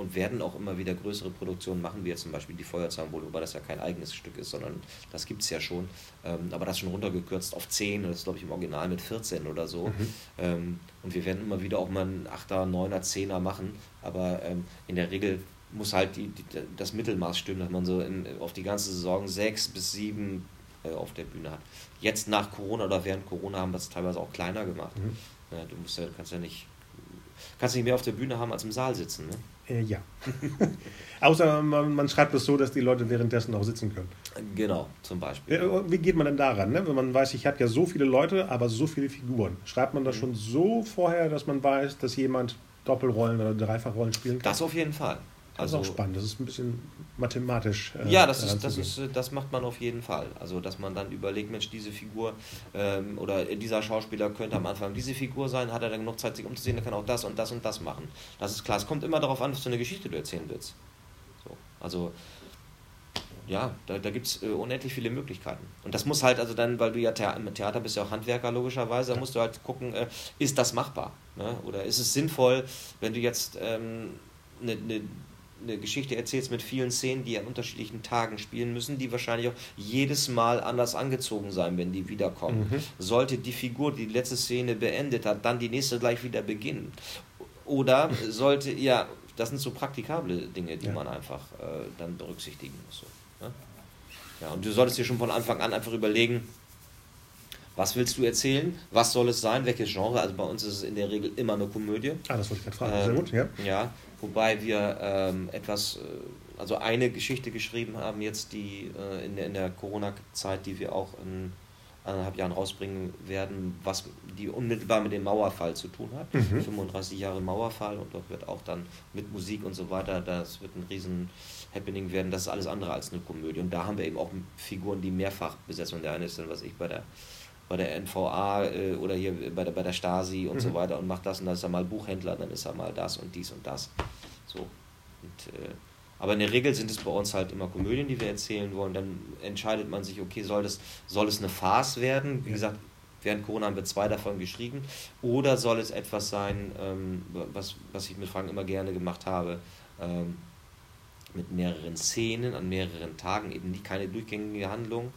und werden auch immer wieder größere Produktionen machen, wie jetzt zum Beispiel die Feuerzahnbowle, wobei das ja kein eigenes Stück ist, sondern das gibt es ja schon. Ähm, aber das schon runtergekürzt auf 10, das ist glaube ich im Original mit 14 oder so. Mhm. Ähm, und wir werden immer wieder auch mal einen 8er, 9er, 10er machen, aber ähm, in der Regel muss halt die, die, das Mittelmaß stimmen, dass man so in, auf die ganze Saison 6 bis 7 äh, auf der Bühne hat. Jetzt nach Corona oder während Corona haben wir es teilweise auch kleiner gemacht. Mhm. Ja, du musst ja, kannst ja nicht kannst nicht mehr auf der Bühne haben als im Saal sitzen. Ne? Äh, ja. Außer man, man, schreibt es so, dass die Leute währenddessen auch sitzen können. Genau, zum Beispiel. Wie geht man denn daran? Ne? Wenn man weiß, ich habe ja so viele Leute, aber so viele Figuren. Schreibt man das mhm. schon so vorher, dass man weiß, dass jemand Doppelrollen oder Dreifachrollen spielen kann? Das auf jeden Fall. Das also, ist auch spannend. Das ist ein bisschen mathematisch. Äh, ja, das, ist, das, ist, das macht man auf jeden Fall. Also, dass man dann überlegt, Mensch, diese Figur ähm, oder dieser Schauspieler könnte am Anfang diese Figur sein, hat er dann genug Zeit, sich umzusehen, der kann auch das und das und das machen. Das ist klar. Es kommt immer darauf an, was für eine Geschichte du erzählen willst. So. Also, ja, da, da gibt es äh, unendlich viele Möglichkeiten. Und das muss halt, also dann, weil du ja Thea im Theater bist, ja auch Handwerker logischerweise, da musst du halt gucken, äh, ist das machbar? Ne? Oder ist es sinnvoll, wenn du jetzt ähm, eine, eine eine Geschichte erzählst mit vielen Szenen, die an unterschiedlichen Tagen spielen müssen, die wahrscheinlich auch jedes Mal anders angezogen sein, wenn die wiederkommen. Mhm. Sollte die Figur, die die letzte Szene beendet hat, dann die nächste gleich wieder beginnen? Oder sollte, ja, das sind so praktikable Dinge, die ja. man einfach äh, dann berücksichtigen muss. So, ne? Ja, und du solltest dir schon von Anfang an einfach überlegen, was willst du erzählen? Was soll es sein? Welches Genre? Also bei uns ist es in der Regel immer eine Komödie. Ah, das wollte ich gerade fragen. Ähm, Sehr gut, ja. Ja, wobei wir ähm, etwas, äh, also eine Geschichte geschrieben haben jetzt, die äh, in der, in der Corona-Zeit, die wir auch in anderthalb Jahren rausbringen werden, was die unmittelbar mit dem Mauerfall zu tun hat. Mhm. 35 Jahre Mauerfall und dort wird auch dann mit Musik und so weiter, das wird ein riesen Happening werden, das ist alles andere als eine Komödie. Und da haben wir eben auch Figuren, die mehrfach besetzen. Und der eine ist dann, was ich bei der bei der NVA äh, oder hier bei der, bei der Stasi und mhm. so weiter und macht das und dann ist er mal Buchhändler, dann ist er mal das und dies und das. So. Und, äh, aber in der Regel sind es bei uns halt immer Komödien, die wir erzählen wollen. Dann entscheidet man sich, okay, soll es, soll es eine Farce werden? Wie gesagt, während Corona haben wir zwei davon geschrieben. Oder soll es etwas sein, ähm, was, was ich mit Frank immer gerne gemacht habe, ähm, mit mehreren Szenen an mehreren Tagen, eben nie keine durchgängige Handlung,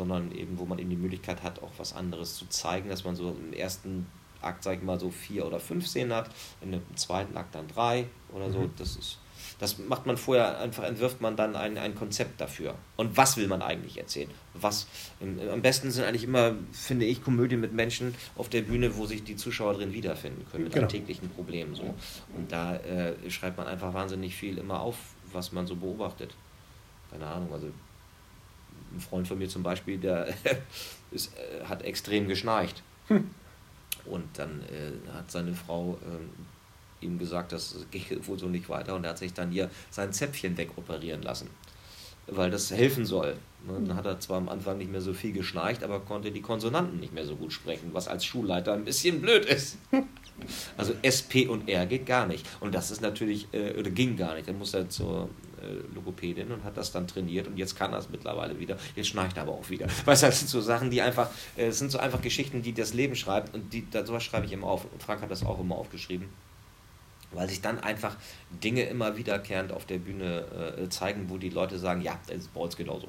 sondern eben, wo man eben die Möglichkeit hat, auch was anderes zu zeigen, dass man so im ersten Akt, sag ich mal, so vier oder fünf Szenen hat, in dem zweiten Akt dann drei oder mhm. so. Das ist, das macht man vorher, einfach entwirft man dann ein, ein Konzept dafür. Und was will man eigentlich erzählen? Was, am besten sind eigentlich immer, finde ich, Komödien mit Menschen auf der Bühne, wo sich die Zuschauer drin wiederfinden können, mit genau. alltäglichen Problemen so. Und da äh, schreibt man einfach wahnsinnig viel immer auf, was man so beobachtet. Keine Ahnung, also ein Freund von mir zum Beispiel, der ist, äh, hat extrem geschnarcht. Hm. Und dann äh, hat seine Frau äh, ihm gesagt, das geht wohl so nicht weiter. Und er hat sich dann hier sein Zäpfchen wegoperieren lassen. weil das helfen soll. Ne, dann hat er zwar am Anfang nicht mehr so viel geschnarcht, aber konnte die Konsonanten nicht mehr so gut sprechen, was als Schulleiter ein bisschen blöd ist. Also SP und R geht gar nicht. Und das ist natürlich, äh, oder ging gar nicht. Dann muss er zur äh, Logopädin und hat das dann trainiert und jetzt kann er es mittlerweile wieder. Jetzt schnarcht er aber auch wieder. Weißt du, das sind so Sachen, die einfach, äh, sind so einfach Geschichten, die das Leben schreibt und die, da, sowas schreibe ich immer auf. Und Frank hat das auch immer aufgeschrieben weil sich dann einfach Dinge immer wiederkehrend auf der Bühne äh, zeigen, wo die Leute sagen, ja, das ist bei uns genauso.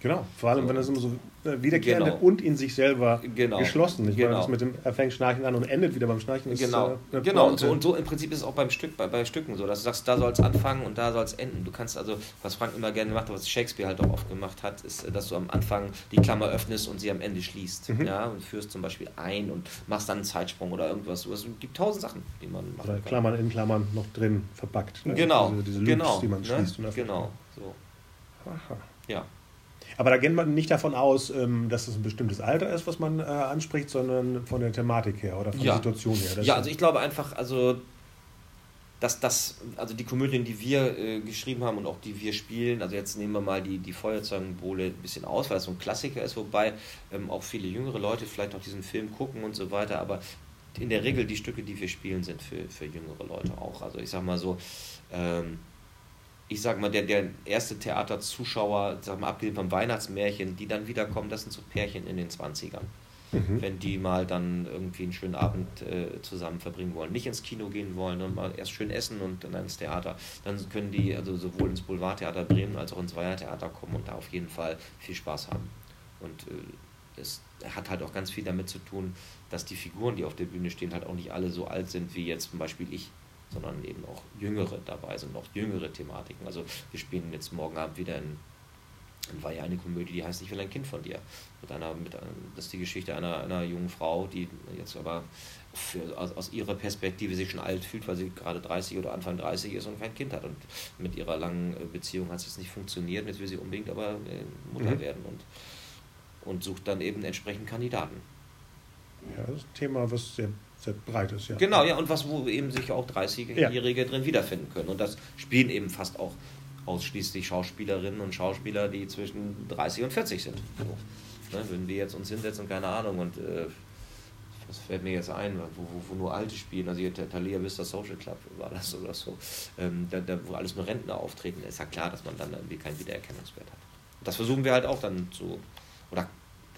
Genau, vor allem, so. wenn das immer so äh, wiederkehrende genau. und in sich selber genau. geschlossen ist. Genau. Das mit dem, er fängt Schnarchen an und endet wieder beim Schnarchen. Ist, genau, äh, genau. Und so, und so im Prinzip ist es auch beim Stück, bei, bei Stücken so, dass du sagst, da soll es anfangen und da soll es enden. Du kannst also, was Frank immer gerne macht, was Shakespeare halt auch oft gemacht hat, ist, dass du am Anfang die Klammer öffnest und sie am Ende schließt. Mhm. Ja, und führst zum Beispiel ein und machst dann einen Zeitsprung oder irgendwas. Es gibt tausend Sachen, die man macht. Oder Klammern in Klammern noch drin verpackt. Ne? Genau. Diese, diese Loops, genau. die man ne? schließt ne? und Genau. So. Aha. Ja. Aber da geht man nicht davon aus, ähm, dass es ein bestimmtes Alter ist, was man äh, anspricht, sondern von der Thematik her oder von ja. der Situation her. Das ja, also ich glaube einfach, also dass das, also die Komödien, die wir äh, geschrieben haben und auch die wir spielen, also jetzt nehmen wir mal die, die Feuerzeugenbowle ein bisschen aus, weil es so ein Klassiker ist, wobei ähm, auch viele jüngere Leute vielleicht auch diesen Film gucken und so weiter, aber in der Regel die Stücke, die wir spielen, sind für, für jüngere Leute auch. Also ich sag mal so, ähm, ich sag mal, der, der erste Theaterzuschauer, sag mal, abgesehen vom Weihnachtsmärchen, die dann wiederkommen, das sind so Pärchen in den 20ern. Mhm. Wenn die mal dann irgendwie einen schönen Abend äh, zusammen verbringen wollen, nicht ins Kino gehen wollen und mal erst schön essen und dann ins Theater, dann können die also sowohl ins Boulevardtheater Bremen als auch ins Weihertheater kommen und da auf jeden Fall viel Spaß haben. Und äh, es hat halt auch ganz viel damit zu tun, dass die Figuren, die auf der Bühne stehen, halt auch nicht alle so alt sind wie jetzt zum Beispiel ich sondern eben auch jüngere dabei sind, auch jüngere Thematiken. Also wir spielen jetzt morgen Abend wieder in war ja eine Komödie, die heißt Ich will ein Kind von dir. Mit einer, mit, das ist die Geschichte einer, einer jungen Frau, die jetzt aber für, aus, aus, ihrer Perspektive sich schon alt fühlt, weil sie gerade 30 oder Anfang 30 ist und kein Kind hat. Und mit ihrer langen äh, Beziehung hat es jetzt nicht funktioniert. Jetzt will sie unbedingt aber äh, Mutter mhm. werden und, und sucht dann eben entsprechend Kandidaten. Ja, das ist ein Thema, was sehr sehr breit ist, ja. Genau, ja, und was, wo eben sich auch 30-Jährige ja. drin wiederfinden können. Und das spielen eben fast auch ausschließlich Schauspielerinnen und Schauspieler, die zwischen 30 und 40 sind. So. Ne, würden wir jetzt uns hinsetzen, keine Ahnung, und äh, was fällt mir jetzt ein, wo, wo, wo nur Alte spielen, also hier Thalia Vista Social Club war das oder so, ähm, da, da, wo alles nur Rentner auftreten, ist ja klar, dass man dann irgendwie keinen Wiedererkennungswert hat. Das versuchen wir halt auch dann zu, oder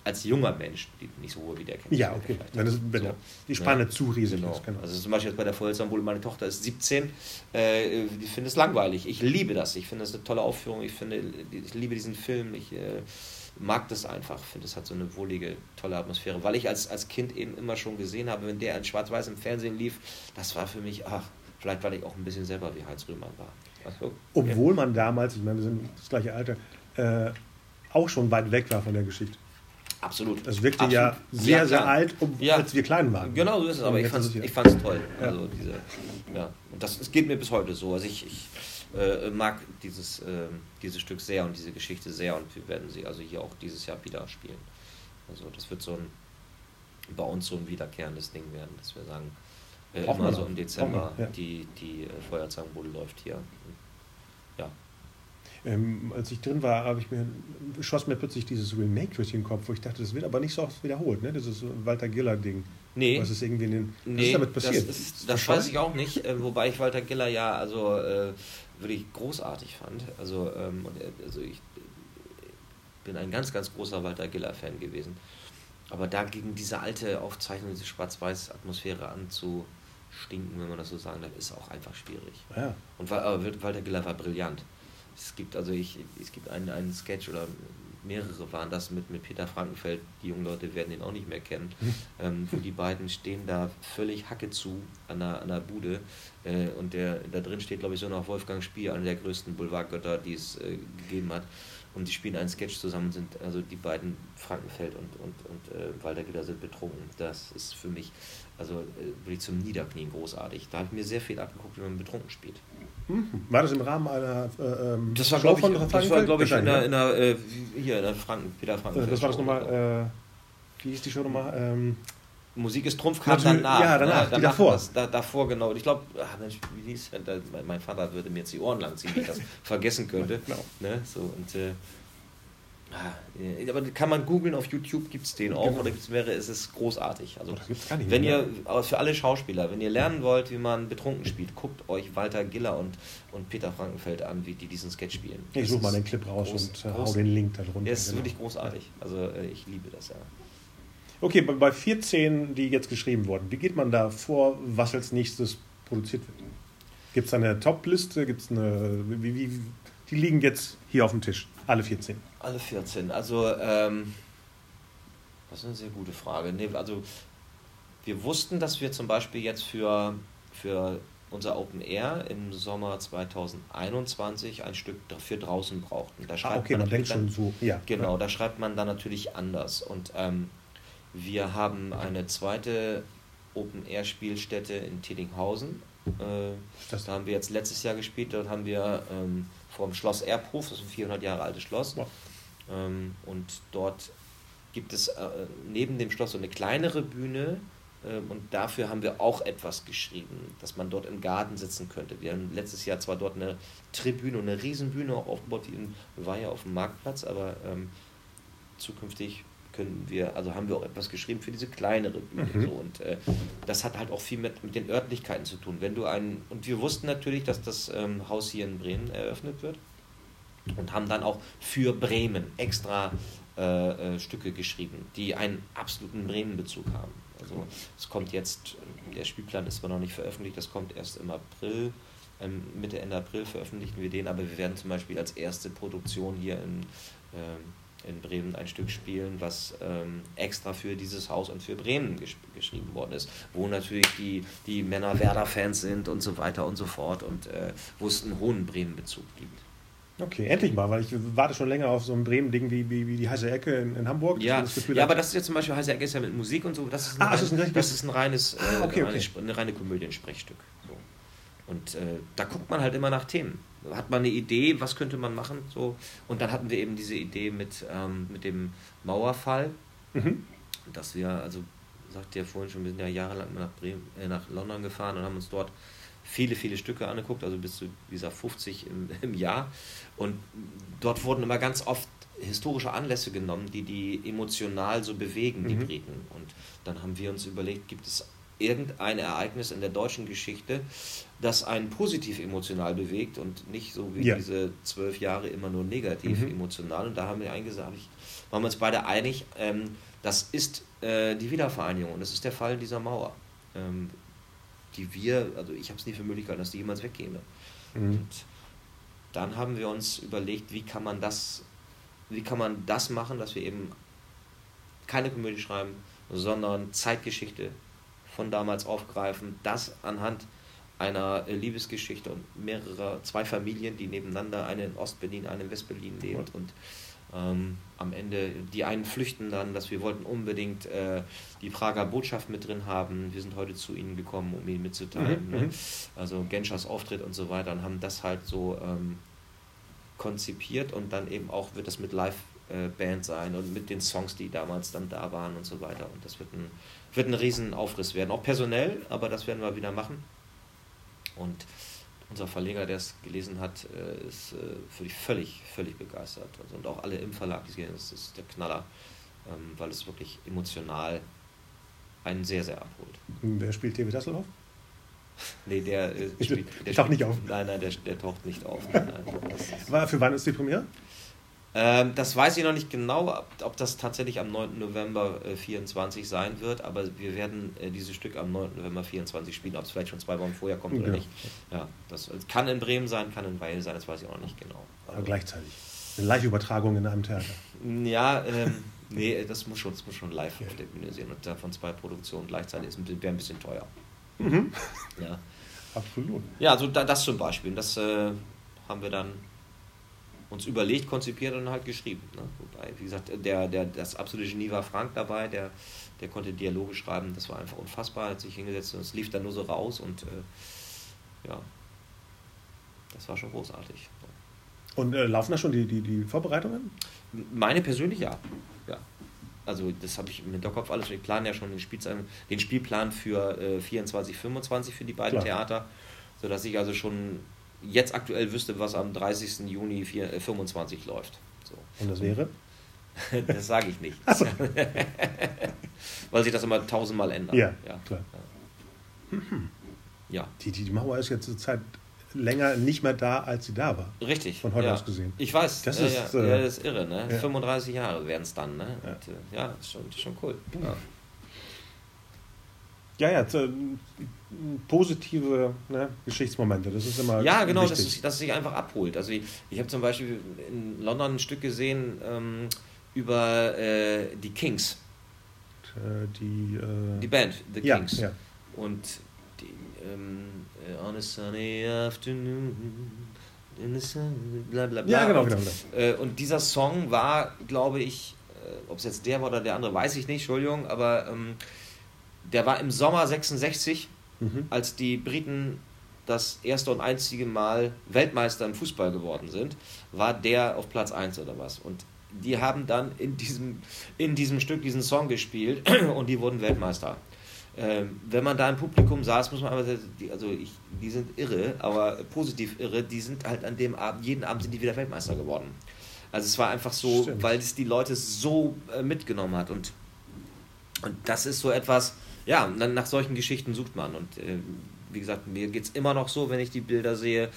als junger Mensch die nicht so hohe Wiedererkennung. Ja, okay. Wenn, es, wenn so, die Spanne ne? zu riesig genau. ist. Genau. Also zum Beispiel jetzt bei der Feuerzahnbowle, meine Tochter ist 17, äh, die finde es langweilig. Ich liebe das. Ich finde es eine tolle Aufführung. Ich, finde, ich liebe diesen Film. Ich äh, mag das einfach. Ich finde, es hat so eine wohlige, tolle Atmosphäre. Weil ich als, als Kind eben immer schon gesehen habe, wenn der in Schwarz-Weiß im Fernsehen lief, das war für mich, ach, vielleicht weil ich auch ein bisschen selber wie Heinz Rühmann war. Also, Obwohl ja. man damals, ich meine, wir sind das gleiche Alter, äh, auch schon weit weg war von der Geschichte. Absolut. Es wirkte Absolut. ja sehr, ja, sehr alt, um, ja. als wir klein waren. Genau so ist es, aber ich fand es toll. Ja. Also diese, ja. Und das, das geht mir bis heute so. Also ich, ich äh, mag dieses, äh, dieses Stück sehr und diese Geschichte sehr und wir werden sie also hier auch dieses Jahr wieder spielen. Also das wird so ein bei uns so ein wiederkehrendes Ding werden, dass wir sagen, äh, immer so im Dezember die, die äh, Feuerzangenbude läuft hier. Ähm, als ich drin war, habe ich mir, schoss mir plötzlich dieses Remake durch den Kopf, wo ich dachte, das wird aber nicht so oft wiederholt, ne? Dieses Walter Giller-Ding. Nee. Was ist irgendwie in den, nee, was ist damit passiert? Das, ist, das weiß ich auch nicht, äh, wobei ich Walter Giller ja also äh, wirklich großartig fand. Also, ähm, äh, also ich bin ein ganz, ganz großer Walter Giller-Fan gewesen. Aber da gegen diese alte Aufzeichnung, diese Schwarz-Weiß-Atmosphäre anzustinken, wenn man das so sagen darf, ist auch einfach schwierig. Ja. Und Walter Giller war brillant. Es gibt also ich, es gibt einen, einen Sketch oder mehrere waren das mit, mit Peter Frankenfeld, die jungen Leute werden ihn auch nicht mehr kennen, hm. ähm, wo die beiden stehen da völlig Hacke zu an der, an der Bude äh, und der, da drin steht, glaube ich, so noch Wolfgang Spiel, einer der größten Boulevardgötter, die es äh, gegeben hat. Und die spielen einen Sketch zusammen, sind also die beiden Frankenfeld und, und, und äh, Walter Gitter sind betrunken. Das ist für mich also äh, wirklich zum Niederknien großartig. Da habe ich mir sehr viel abgeguckt, wie man betrunken spielt. Mhm. War das im Rahmen einer äh, ähm, das war, Show von ich, Das war, glaube ich, in der, in der, äh, hier in der Franken, Peter Franken. Äh, das war das nochmal, äh, wie hieß die Show nochmal? Ähm, Musik ist Trumpf kam Natürlich, danach. Ja, danach, ne? danach davor. Das, da, davor, genau. Und ich glaube, wie hieß mein Vater würde mir jetzt die Ohren lang ziehen, wenn ich das vergessen könnte. Genau. Ne? So, und, äh, Ah, aber kann man googeln, auf YouTube gibt es den auch, genau. oder gibt's mehrere, es ist großartig. Also, das gar nicht wenn mehr. ihr, für alle Schauspieler, wenn ihr lernen wollt, wie man betrunken spielt, guckt euch Walter Giller und, und Peter Frankenfeld an, wie die diesen Sketch spielen. Ich suche mal den Clip raus groß, und äh, hau den Link da drunter. Der ist genau. wirklich großartig. Also äh, ich liebe das, ja. Okay, bei 14, die jetzt geschrieben wurden, wie geht man da vor, was als nächstes produziert wird? Gibt es eine Top-Liste? Gibt es eine. Wie, wie, die liegen jetzt hier auf dem Tisch, alle 14. Alle 14. Also, ähm, das ist eine sehr gute Frage. Nee, also, wir wussten, dass wir zum Beispiel jetzt für, für unser Open Air im Sommer 2021 ein Stück für draußen brauchten. Da ah, schreibt ah, okay, man, man denkt dann, schon so. Ja, genau, ja. da schreibt man dann natürlich anders. Und ähm, wir haben eine zweite Open Air Spielstätte in Tedinghausen. Äh, da haben wir jetzt letztes Jahr gespielt. Dort haben wir ähm, vom Schloss Erbhof, das ist ein 400 Jahre altes Schloss. Ja. Ähm, und dort gibt es äh, neben dem Schloss so eine kleinere Bühne. Äh, und dafür haben wir auch etwas geschrieben, dass man dort im Garten sitzen könnte. Wir haben letztes Jahr zwar dort eine Tribüne und eine Riesenbühne auch aufgebaut, die in, war ja auf dem Marktplatz, aber ähm, zukünftig können wir, also haben wir auch etwas geschrieben für diese kleinere Bühne. Mhm. So. Und äh, das hat halt auch viel mit, mit den Örtlichkeiten zu tun. Wenn du ein, und wir wussten natürlich, dass das ähm, Haus hier in Bremen eröffnet wird und haben dann auch für Bremen extra äh, äh, Stücke geschrieben, die einen absoluten Bremen-Bezug haben. Also es kommt jetzt, der Spielplan ist zwar noch nicht veröffentlicht, das kommt erst im April. Ähm, Mitte, Ende April veröffentlichen wir den, aber wir werden zum Beispiel als erste Produktion hier in, ähm, in Bremen ein Stück spielen, was ähm, extra für dieses Haus und für Bremen gesch geschrieben worden ist, wo natürlich die, die Männer Werder-Fans sind und so weiter und so fort und äh, wo es einen hohen Bremen-Bezug gibt. Okay, endlich mal, weil ich warte schon länger auf so ein Bremen-Ding wie, wie, wie, die heiße Ecke in, in Hamburg. Ja, Gefühl, ja aber das ist jetzt zum Beispiel heiße Ecke ist ja mit Musik und so. Das ist ein, ah, rein, ein, das ist ein reines, ah, okay, äh, eine reine Komödiensprechstück. Und äh, da guckt man halt immer nach Themen hat man eine Idee, was könnte man machen. So. Und dann hatten wir eben diese Idee mit, ähm, mit dem Mauerfall, mhm. dass wir, also sagte ja vorhin schon, wir sind ja jahrelang nach, Bremen, äh, nach London gefahren und haben uns dort viele, viele Stücke angeguckt, also bis zu dieser 50 im, im Jahr. Und dort wurden immer ganz oft historische Anlässe genommen, die die emotional so bewegen, die mhm. Briten. Und dann haben wir uns überlegt, gibt es irgendein Ereignis in der deutschen Geschichte, das einen positiv emotional bewegt und nicht so wie ja. diese zwölf Jahre immer nur negativ mhm. emotional. Und da haben wir eigentlich gesagt, waren wir uns beide einig, ähm, das ist äh, die Wiedervereinigung und das ist der Fall dieser Mauer, ähm, die wir, also ich habe es nie für möglich gehalten, dass die jemals wegkäme. Mhm. Und dann haben wir uns überlegt, wie kann man das, wie kann man das machen, dass wir eben keine Komödie schreiben, sondern Zeitgeschichte von damals aufgreifen, das anhand einer Liebesgeschichte und mehrerer, zwei Familien, die nebeneinander, eine in Ostberlin, eine in Westberlin lebt und ähm, am Ende, die einen flüchten dann, dass wir wollten unbedingt äh, die Prager Botschaft mit drin haben. Wir sind heute zu ihnen gekommen, um ihnen mitzuteilen. Mhm, ne? Mhm. Also Genschers Auftritt und so weiter und haben das halt so ähm, konzipiert und dann eben auch wird das mit Live-Band äh, sein und mit den Songs, die damals dann da waren und so weiter. Und das wird ein wird ein Riesenaufriss werden. Auch personell, aber das werden wir wieder machen. Und unser Verleger, der es gelesen hat, äh, ist äh, völlig, völlig begeistert. Also, und auch alle im Verlag, die sehen, das ist der Knaller, ähm, weil es wirklich emotional einen sehr, sehr abholt. Wer spielt David Hasselhoff? nee, der, äh, spielt, der taucht nicht auf. Nein, nein, der, der taucht nicht auf. Nein, nein, Für wann ist die Premiere? Ähm, das weiß ich noch nicht genau, ob, ob das tatsächlich am 9. November äh, 24 sein wird, aber wir werden äh, dieses Stück am 9. November 24 spielen, ob es vielleicht schon zwei Wochen vorher kommt oder ja. nicht. Ja, das kann in Bremen sein, kann in Weil sein, das weiß ich auch noch nicht genau. Aber, aber gleichzeitig. Eine Live-Übertragung in einem Theater. Ja, ähm, nee, das muss schon, das muss schon live ja. auf der Bühne sehen und davon zwei Produktionen gleichzeitig ist wäre ein bisschen teuer. Mhm. Ja. Absolut. Ja, also da, das zum Beispiel. Das äh, haben wir dann uns überlegt, konzipiert und halt geschrieben. Ne? Wobei, wie gesagt, der, der, das absolute Genie war Frank dabei, der, der konnte Dialoge schreiben, das war einfach unfassbar, hat sich hingesetzt und es lief dann nur so raus und äh, ja, das war schon großartig. Und äh, laufen da schon die, die, die Vorbereitungen? Meine persönlich ja. ja. Also das habe ich im Hinterkopf alles. Ich plane ja schon den, Spielzeit, den Spielplan für äh, 24, 25 für die beiden Klar. Theater, sodass ich also schon jetzt aktuell wüsste, was am 30. Juni 4, äh, 25 läuft. So. Und das wäre? das sage ich nicht. So. Weil sich das immer tausendmal ändert. Ja, ja. klar. Ja. Mhm. ja. Die, die Mauer ist jetzt zur Zeit länger nicht mehr da, als sie da war. Richtig. Von heute ja. aus gesehen. Ich weiß. Das, ja, ist, ja, äh, das ist irre. Ne? 35 Jahre werden es dann. Ne? Ja. Und, äh, ja, ist schon, schon cool. Ja. Ja, ja, äh, positive ne, Geschichtsmomente, das ist immer. Ja, genau, dass es, dass es sich einfach abholt. Also, ich, ich habe zum Beispiel in London ein Stück gesehen ähm, über äh, die Kings. Äh, die, äh, die Band, The ja, Kings. Ja. Und die, ähm, On a sunny afternoon. In the sun, bla bla bla. Ja, genau, genau. genau. Äh, und dieser Song war, glaube ich, ob es jetzt der war oder der andere, weiß ich nicht, Entschuldigung, aber ähm, der war im Sommer 66, mhm. als die Briten das erste und einzige Mal Weltmeister im Fußball geworden sind, war der auf Platz 1 oder was. Und die haben dann in diesem, in diesem Stück diesen Song gespielt und die wurden Weltmeister. Ähm, wenn man da im Publikum saß, muss man aber, die, also ich, die sind irre, aber positiv irre, die sind halt an dem Abend, jeden Abend sind die wieder Weltmeister geworden. Also es war einfach so, Stimmt. weil es die Leute so äh, mitgenommen hat und, und das ist so etwas, ja, dann nach solchen Geschichten sucht man. Und äh, wie gesagt, mir geht es immer noch so, wenn ich die Bilder sehe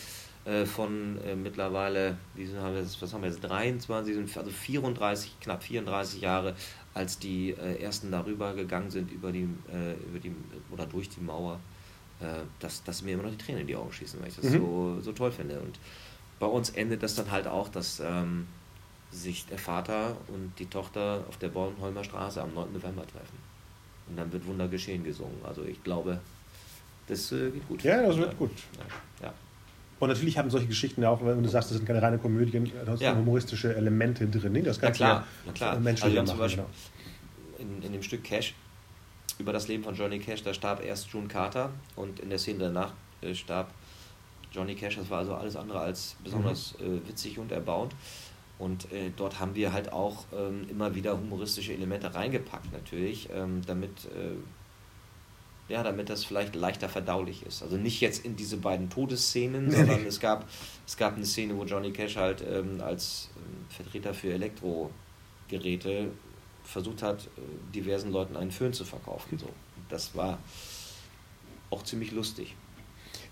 äh, von äh, mittlerweile, die sind, was haben wir jetzt, 23, also 34, knapp 34 Jahre, als die äh, ersten darüber gegangen sind, über die, äh, über die oder durch die Mauer, äh, dass, dass mir immer noch die Tränen in die Augen schießen, weil ich das mhm. so, so toll finde. Und bei uns endet das dann halt auch, dass ähm, sich der Vater und die Tochter auf der Bornholmer Straße am 9. November treffen. Und dann wird Wunder geschehen gesungen. Also ich glaube, das äh, geht gut. Ja, das wird ja. gut. Ja. Und natürlich haben solche Geschichten ja auch, wenn du sagst, das sind keine reine Komödien, da hast ja. humoristische Elemente drin. Das kannst ja, klar, ja klar. menschlich also machen. Genau. In, in dem Stück Cash, über das Leben von Johnny Cash, da starb erst June Carter und in der Szene danach äh, starb Johnny Cash. Das war also alles andere als besonders mhm. äh, witzig und erbauend. Und äh, dort haben wir halt auch ähm, immer wieder humoristische Elemente reingepackt, natürlich, ähm, damit, äh, ja, damit das vielleicht leichter verdaulich ist. Also nicht jetzt in diese beiden Todesszenen, sondern es gab, es gab eine Szene, wo Johnny Cash halt ähm, als ähm, Vertreter für Elektrogeräte versucht hat, äh, diversen Leuten einen Föhn zu verkaufen. So. Das war auch ziemlich lustig.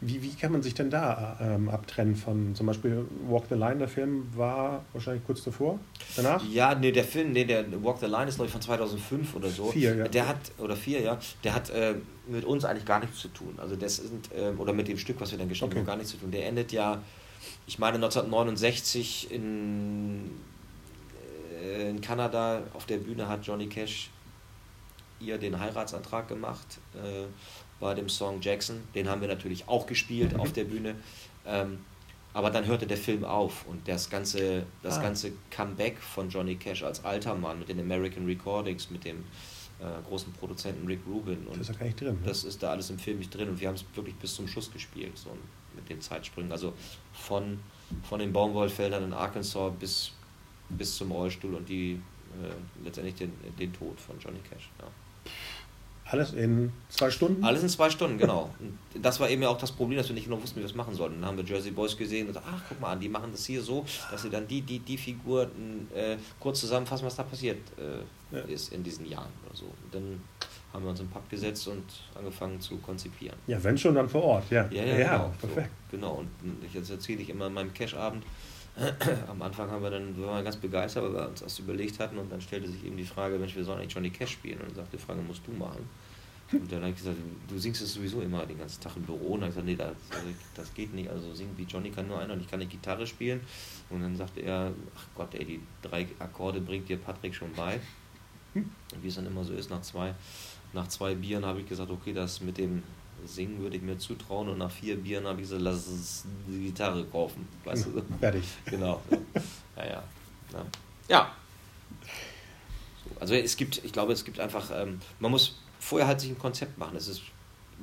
Wie, wie kann man sich denn da ähm, abtrennen von zum Beispiel Walk the Line? Der Film war wahrscheinlich kurz davor, danach? Ja, nee, der Film, nee, der Walk the Line ist glaube ich von 2005 oder so. Vier, ja. Der hat, oder vier, ja, der hat äh, mit uns eigentlich gar nichts zu tun. Also das sind, äh, oder mit dem Stück, was wir dann geschrieben okay. haben, gar nichts zu tun. Der endet ja, ich meine 1969 in, äh, in Kanada auf der Bühne hat Johnny Cash ihr den Heiratsantrag gemacht. Bei dem Song Jackson. Den haben wir natürlich auch gespielt auf der Bühne. Ähm, aber dann hörte der Film auf und das ganze, das ah. ganze Comeback von Johnny Cash als alter Mann mit den American Recordings, mit dem äh, großen Produzenten Rick Rubin. Und das ist ja gar nicht drin. Ne? Das ist da alles im Film nicht drin und wir haben es wirklich bis zum Schluss gespielt, so mit den Zeitsprüngen. Also von, von den Baumwollfeldern in Arkansas bis, bis zum Rollstuhl und die äh, letztendlich den, den Tod von Johnny Cash. Ja. Alles in zwei Stunden? Alles in zwei Stunden, genau. Und das war eben ja auch das Problem, dass wir nicht genau wussten, wie wir es machen sollten. Dann haben wir Jersey Boys gesehen und gesagt, ach, guck mal an, die machen das hier so, dass sie dann die, die, die Figur äh, kurz zusammenfassen, was da passiert äh, ja. ist in diesen Jahren oder so. Und dann haben wir uns im Pub gesetzt und angefangen zu konzipieren. Ja, wenn schon, dann vor Ort, ja. Ja, ja, ja genau, perfekt. So, genau, und jetzt erzähle ich immer in meinem Cash-Abend, am Anfang haben wir dann, wir waren ganz begeistert, weil wir uns das überlegt hatten und dann stellte sich eben die Frage, Mensch, wir sollen eigentlich Johnny Cash spielen. Und dann sagte, die Frage musst du machen. Und dann habe ich gesagt, du singst es sowieso immer den ganzen Tag im Büro. Und dann habe ich gesagt, nee, das, also, das geht nicht. Also singen wie Johnny kann nur einer und ich kann eine Gitarre spielen. Und dann sagte er, ach Gott, ey, die drei Akkorde bringt dir Patrick schon bei. Und wie es dann immer so ist, nach zwei, nach zwei Bieren habe ich gesagt, okay, das mit dem Singen würde ich mir zutrauen. Und nach vier Bieren habe ich gesagt, lass uns die Gitarre kaufen. Weißt du? Fertig. Genau. Ja, ja. Ja. ja. Also es gibt, ich glaube, es gibt einfach, ähm, man muss vorher halt sich ein Konzept machen. Es ist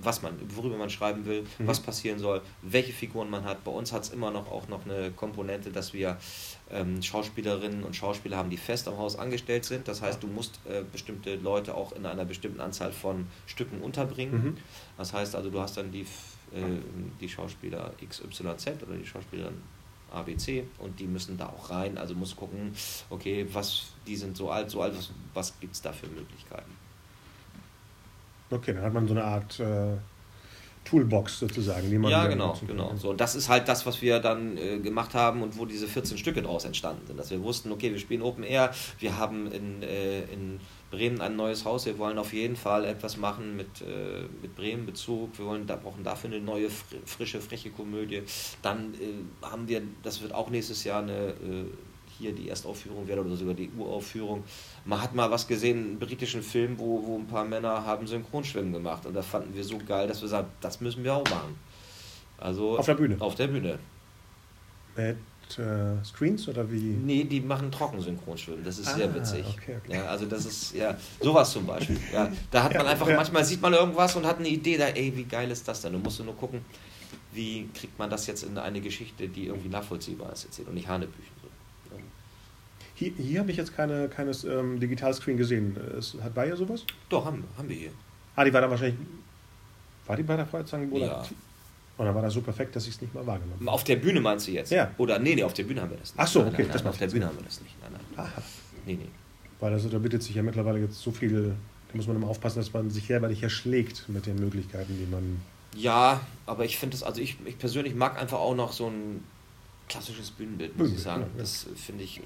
was man, worüber man schreiben will, mhm. was passieren soll, welche Figuren man hat. Bei uns hat es immer noch auch noch eine Komponente, dass wir ähm, Schauspielerinnen und Schauspieler haben, die fest am Haus angestellt sind. Das heißt, du musst äh, bestimmte Leute auch in einer bestimmten Anzahl von Stücken unterbringen. Mhm. Das heißt also, du hast dann die, äh, die Schauspieler XYZ oder die Schauspielerin ABC und die müssen da auch rein. Also muss gucken, okay, was, die sind so alt, so alt, was, was gibt es da für Möglichkeiten. Okay, dann hat man so eine Art äh, Toolbox sozusagen, die man. Ja, genau, genau. So, und das ist halt das, was wir dann äh, gemacht haben und wo diese 14 Stücke draus entstanden sind. Dass wir wussten, okay, wir spielen Open Air, wir haben in, äh, in Bremen ein neues Haus, wir wollen auf jeden Fall etwas machen mit, äh, mit Bremen-Bezug, wir wollen, da, brauchen dafür eine neue, frische, freche Komödie. Dann äh, haben wir, das wird auch nächstes Jahr eine äh, hier die Erstaufführung wäre oder sogar die Uraufführung. Man hat mal was gesehen, einen britischen Film, wo, wo ein paar Männer haben Synchronschwimmen gemacht und das fanden wir so geil, dass wir sagen, das müssen wir auch machen. Also auf der Bühne. Auf der Bühne. Mit äh, Screens oder wie? Nee, die machen Trockensynchronschwimmen. Das ist ah, sehr witzig. Okay, okay. Ja, also das ist ja sowas zum Beispiel. Ja, da hat man ja, einfach, manchmal sieht man irgendwas und hat eine Idee, da, ey, wie geil ist das denn? Du musst nur gucken, wie kriegt man das jetzt in eine Geschichte, die irgendwie nachvollziehbar ist erzählt und nicht Hanebüchen. Hier, hier habe ich jetzt keine, keines ähm, Digitalscreen gesehen. Es, hat Bayer sowas? Doch, haben, haben wir hier. Ah, die war dann wahrscheinlich. War die bei der Feuerzangenbowle? Ja. Und dann war das so perfekt, dass ich es nicht mal wahrgenommen habe. Auf der Bühne meinst du jetzt? Ja. Oder nee, nee, auf der Bühne haben wir das nicht. Ach so, okay. Nein, nein, nein, auf der Bühne haben wir das nicht. Nein, nein. Aha. Nee, nee. Weil also, da bietet sich ja mittlerweile jetzt so viel, da muss man immer aufpassen, dass man sich selber nicht erschlägt mit den Möglichkeiten, die man. Ja, aber ich finde es, also ich, ich persönlich mag einfach auch noch so ein klassisches Bühnenbild, muss Bühnenbild, ich sagen. Ja, ja. Das finde ich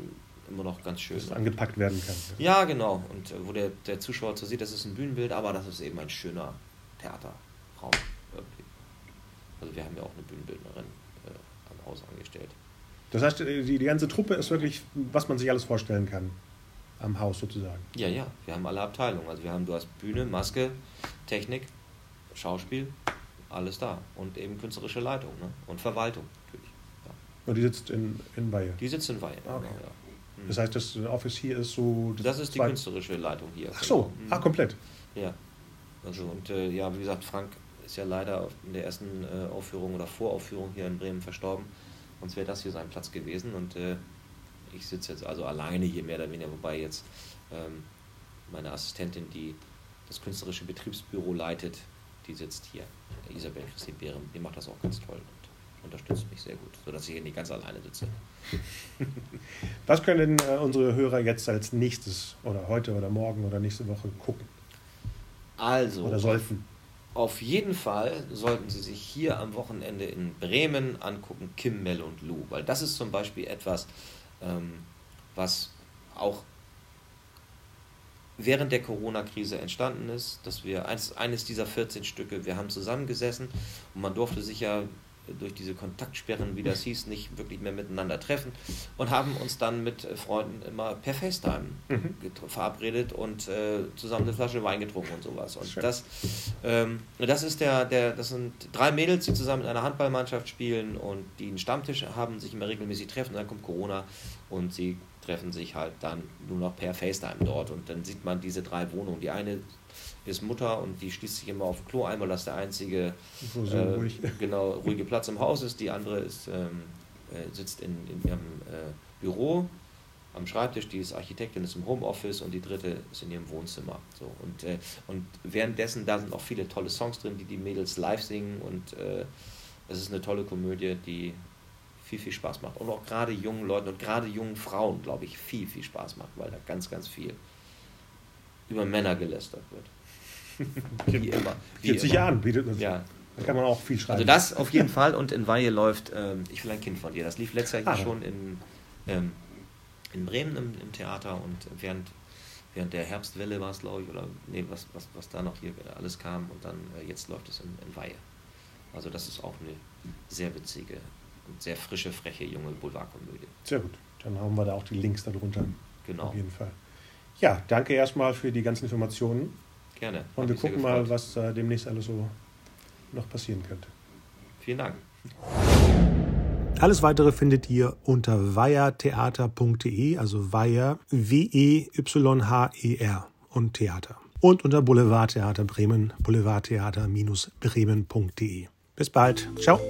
immer noch ganz schön. Dass es angepackt werden kann. Ja, genau. Und äh, wo der, der Zuschauer so sieht, das ist ein Bühnenbild, aber das ist eben ein schöner Theaterraum. Irgendwie. Also wir haben ja auch eine Bühnenbildnerin äh, am Haus angestellt. Das heißt, äh, die, die ganze Truppe ist wirklich, was man sich alles vorstellen kann am Haus sozusagen. Ja, ja, wir haben alle Abteilungen. Also wir haben, du hast Bühne, Maske, Technik, Schauspiel, alles da. Und eben künstlerische Leitung ne? und Verwaltung natürlich. Ja. Und die sitzt in, in Weihe? Die sitzt in Weihe, ah, okay. genau, ja. Mhm. Das heißt, das Office hier ist so. Das ist die künstlerische Leitung hier. Ach so, mhm. ah, komplett. Ja. Also und äh, ja, wie gesagt, Frank ist ja leider in der ersten äh, Aufführung oder Voraufführung hier in Bremen verstorben. Sonst wäre das hier sein Platz gewesen. Und äh, ich sitze jetzt also alleine hier mehr oder weniger, wobei jetzt ähm, meine Assistentin, die das künstlerische Betriebsbüro leitet, die sitzt hier. Isabel Christine Behrem, die macht das auch ganz toll unterstützt mich sehr gut, sodass ich hier nicht ganz alleine sitze. Was können äh, unsere Hörer jetzt als nächstes oder heute oder morgen oder nächste Woche gucken? Also. Oder sollten? Auf jeden Fall sollten Sie sich hier am Wochenende in Bremen angucken, Kim, Mel und Lou, weil das ist zum Beispiel etwas, ähm, was auch während der Corona-Krise entstanden ist, dass wir eins, eines dieser 14 Stücke, wir haben zusammengesessen und man durfte sich ja durch diese Kontaktsperren, wie das hieß, nicht wirklich mehr miteinander treffen und haben uns dann mit Freunden immer per FaceTime mhm. verabredet und äh, zusammen eine Flasche Wein getrunken und sowas. Und das, ähm, das ist der, der, das sind drei Mädels, die zusammen in einer Handballmannschaft spielen und die einen Stammtisch haben, sich immer regelmäßig treffen. Und dann kommt Corona und sie treffen sich halt dann nur noch per FaceTime dort und dann sieht man diese drei Wohnungen. Die eine ist Mutter und die schließt sich immer auf Klo ein, weil das der einzige so, so äh, ruhig. genau, ruhige Platz im Haus ist. Die andere ist, ähm, äh, sitzt in, in ihrem äh, Büro am Schreibtisch, die ist Architektin, ist im Homeoffice und die dritte ist in ihrem Wohnzimmer. So, und, äh, und währenddessen, da sind auch viele tolle Songs drin, die die Mädels live singen und äh, es ist eine tolle Komödie, die viel, viel Spaß macht. Und auch gerade jungen Leuten und gerade jungen Frauen, glaube ich, viel, viel Spaß macht, weil da ganz, ganz viel über Männer gelästert wird. Wie immer. Wie 40 immer. Jahren bietet man Ja. Da kann man auch viel schreiben. Also das auf jeden Fall und in Weihe läuft ähm, Ich will ein Kind von dir. Das lief letztes Jahr ah, schon in, ähm, in Bremen im, im, Theater und während, während der Herbstwelle war es, glaube ich, oder nee, was, was, was da noch hier alles kam und dann äh, jetzt läuft es in, in Weihe. Also das ist auch eine sehr witzige und sehr frische, freche junge Boulevardkomödie. Sehr gut. Dann haben wir da auch die Links darunter. Genau. Auf jeden Fall. Ja, danke erstmal für die ganzen Informationen. Gerne. Und wir gucken mal, was äh, demnächst alles so noch passieren könnte. Vielen Dank. Alles weitere findet ihr unter weiertheater.de, also Weiher, W-E-Y-H-E-R und Theater. und unter Boulevardtheater Bremen, boulevardtheater-bremen.de. Bis bald. Ciao.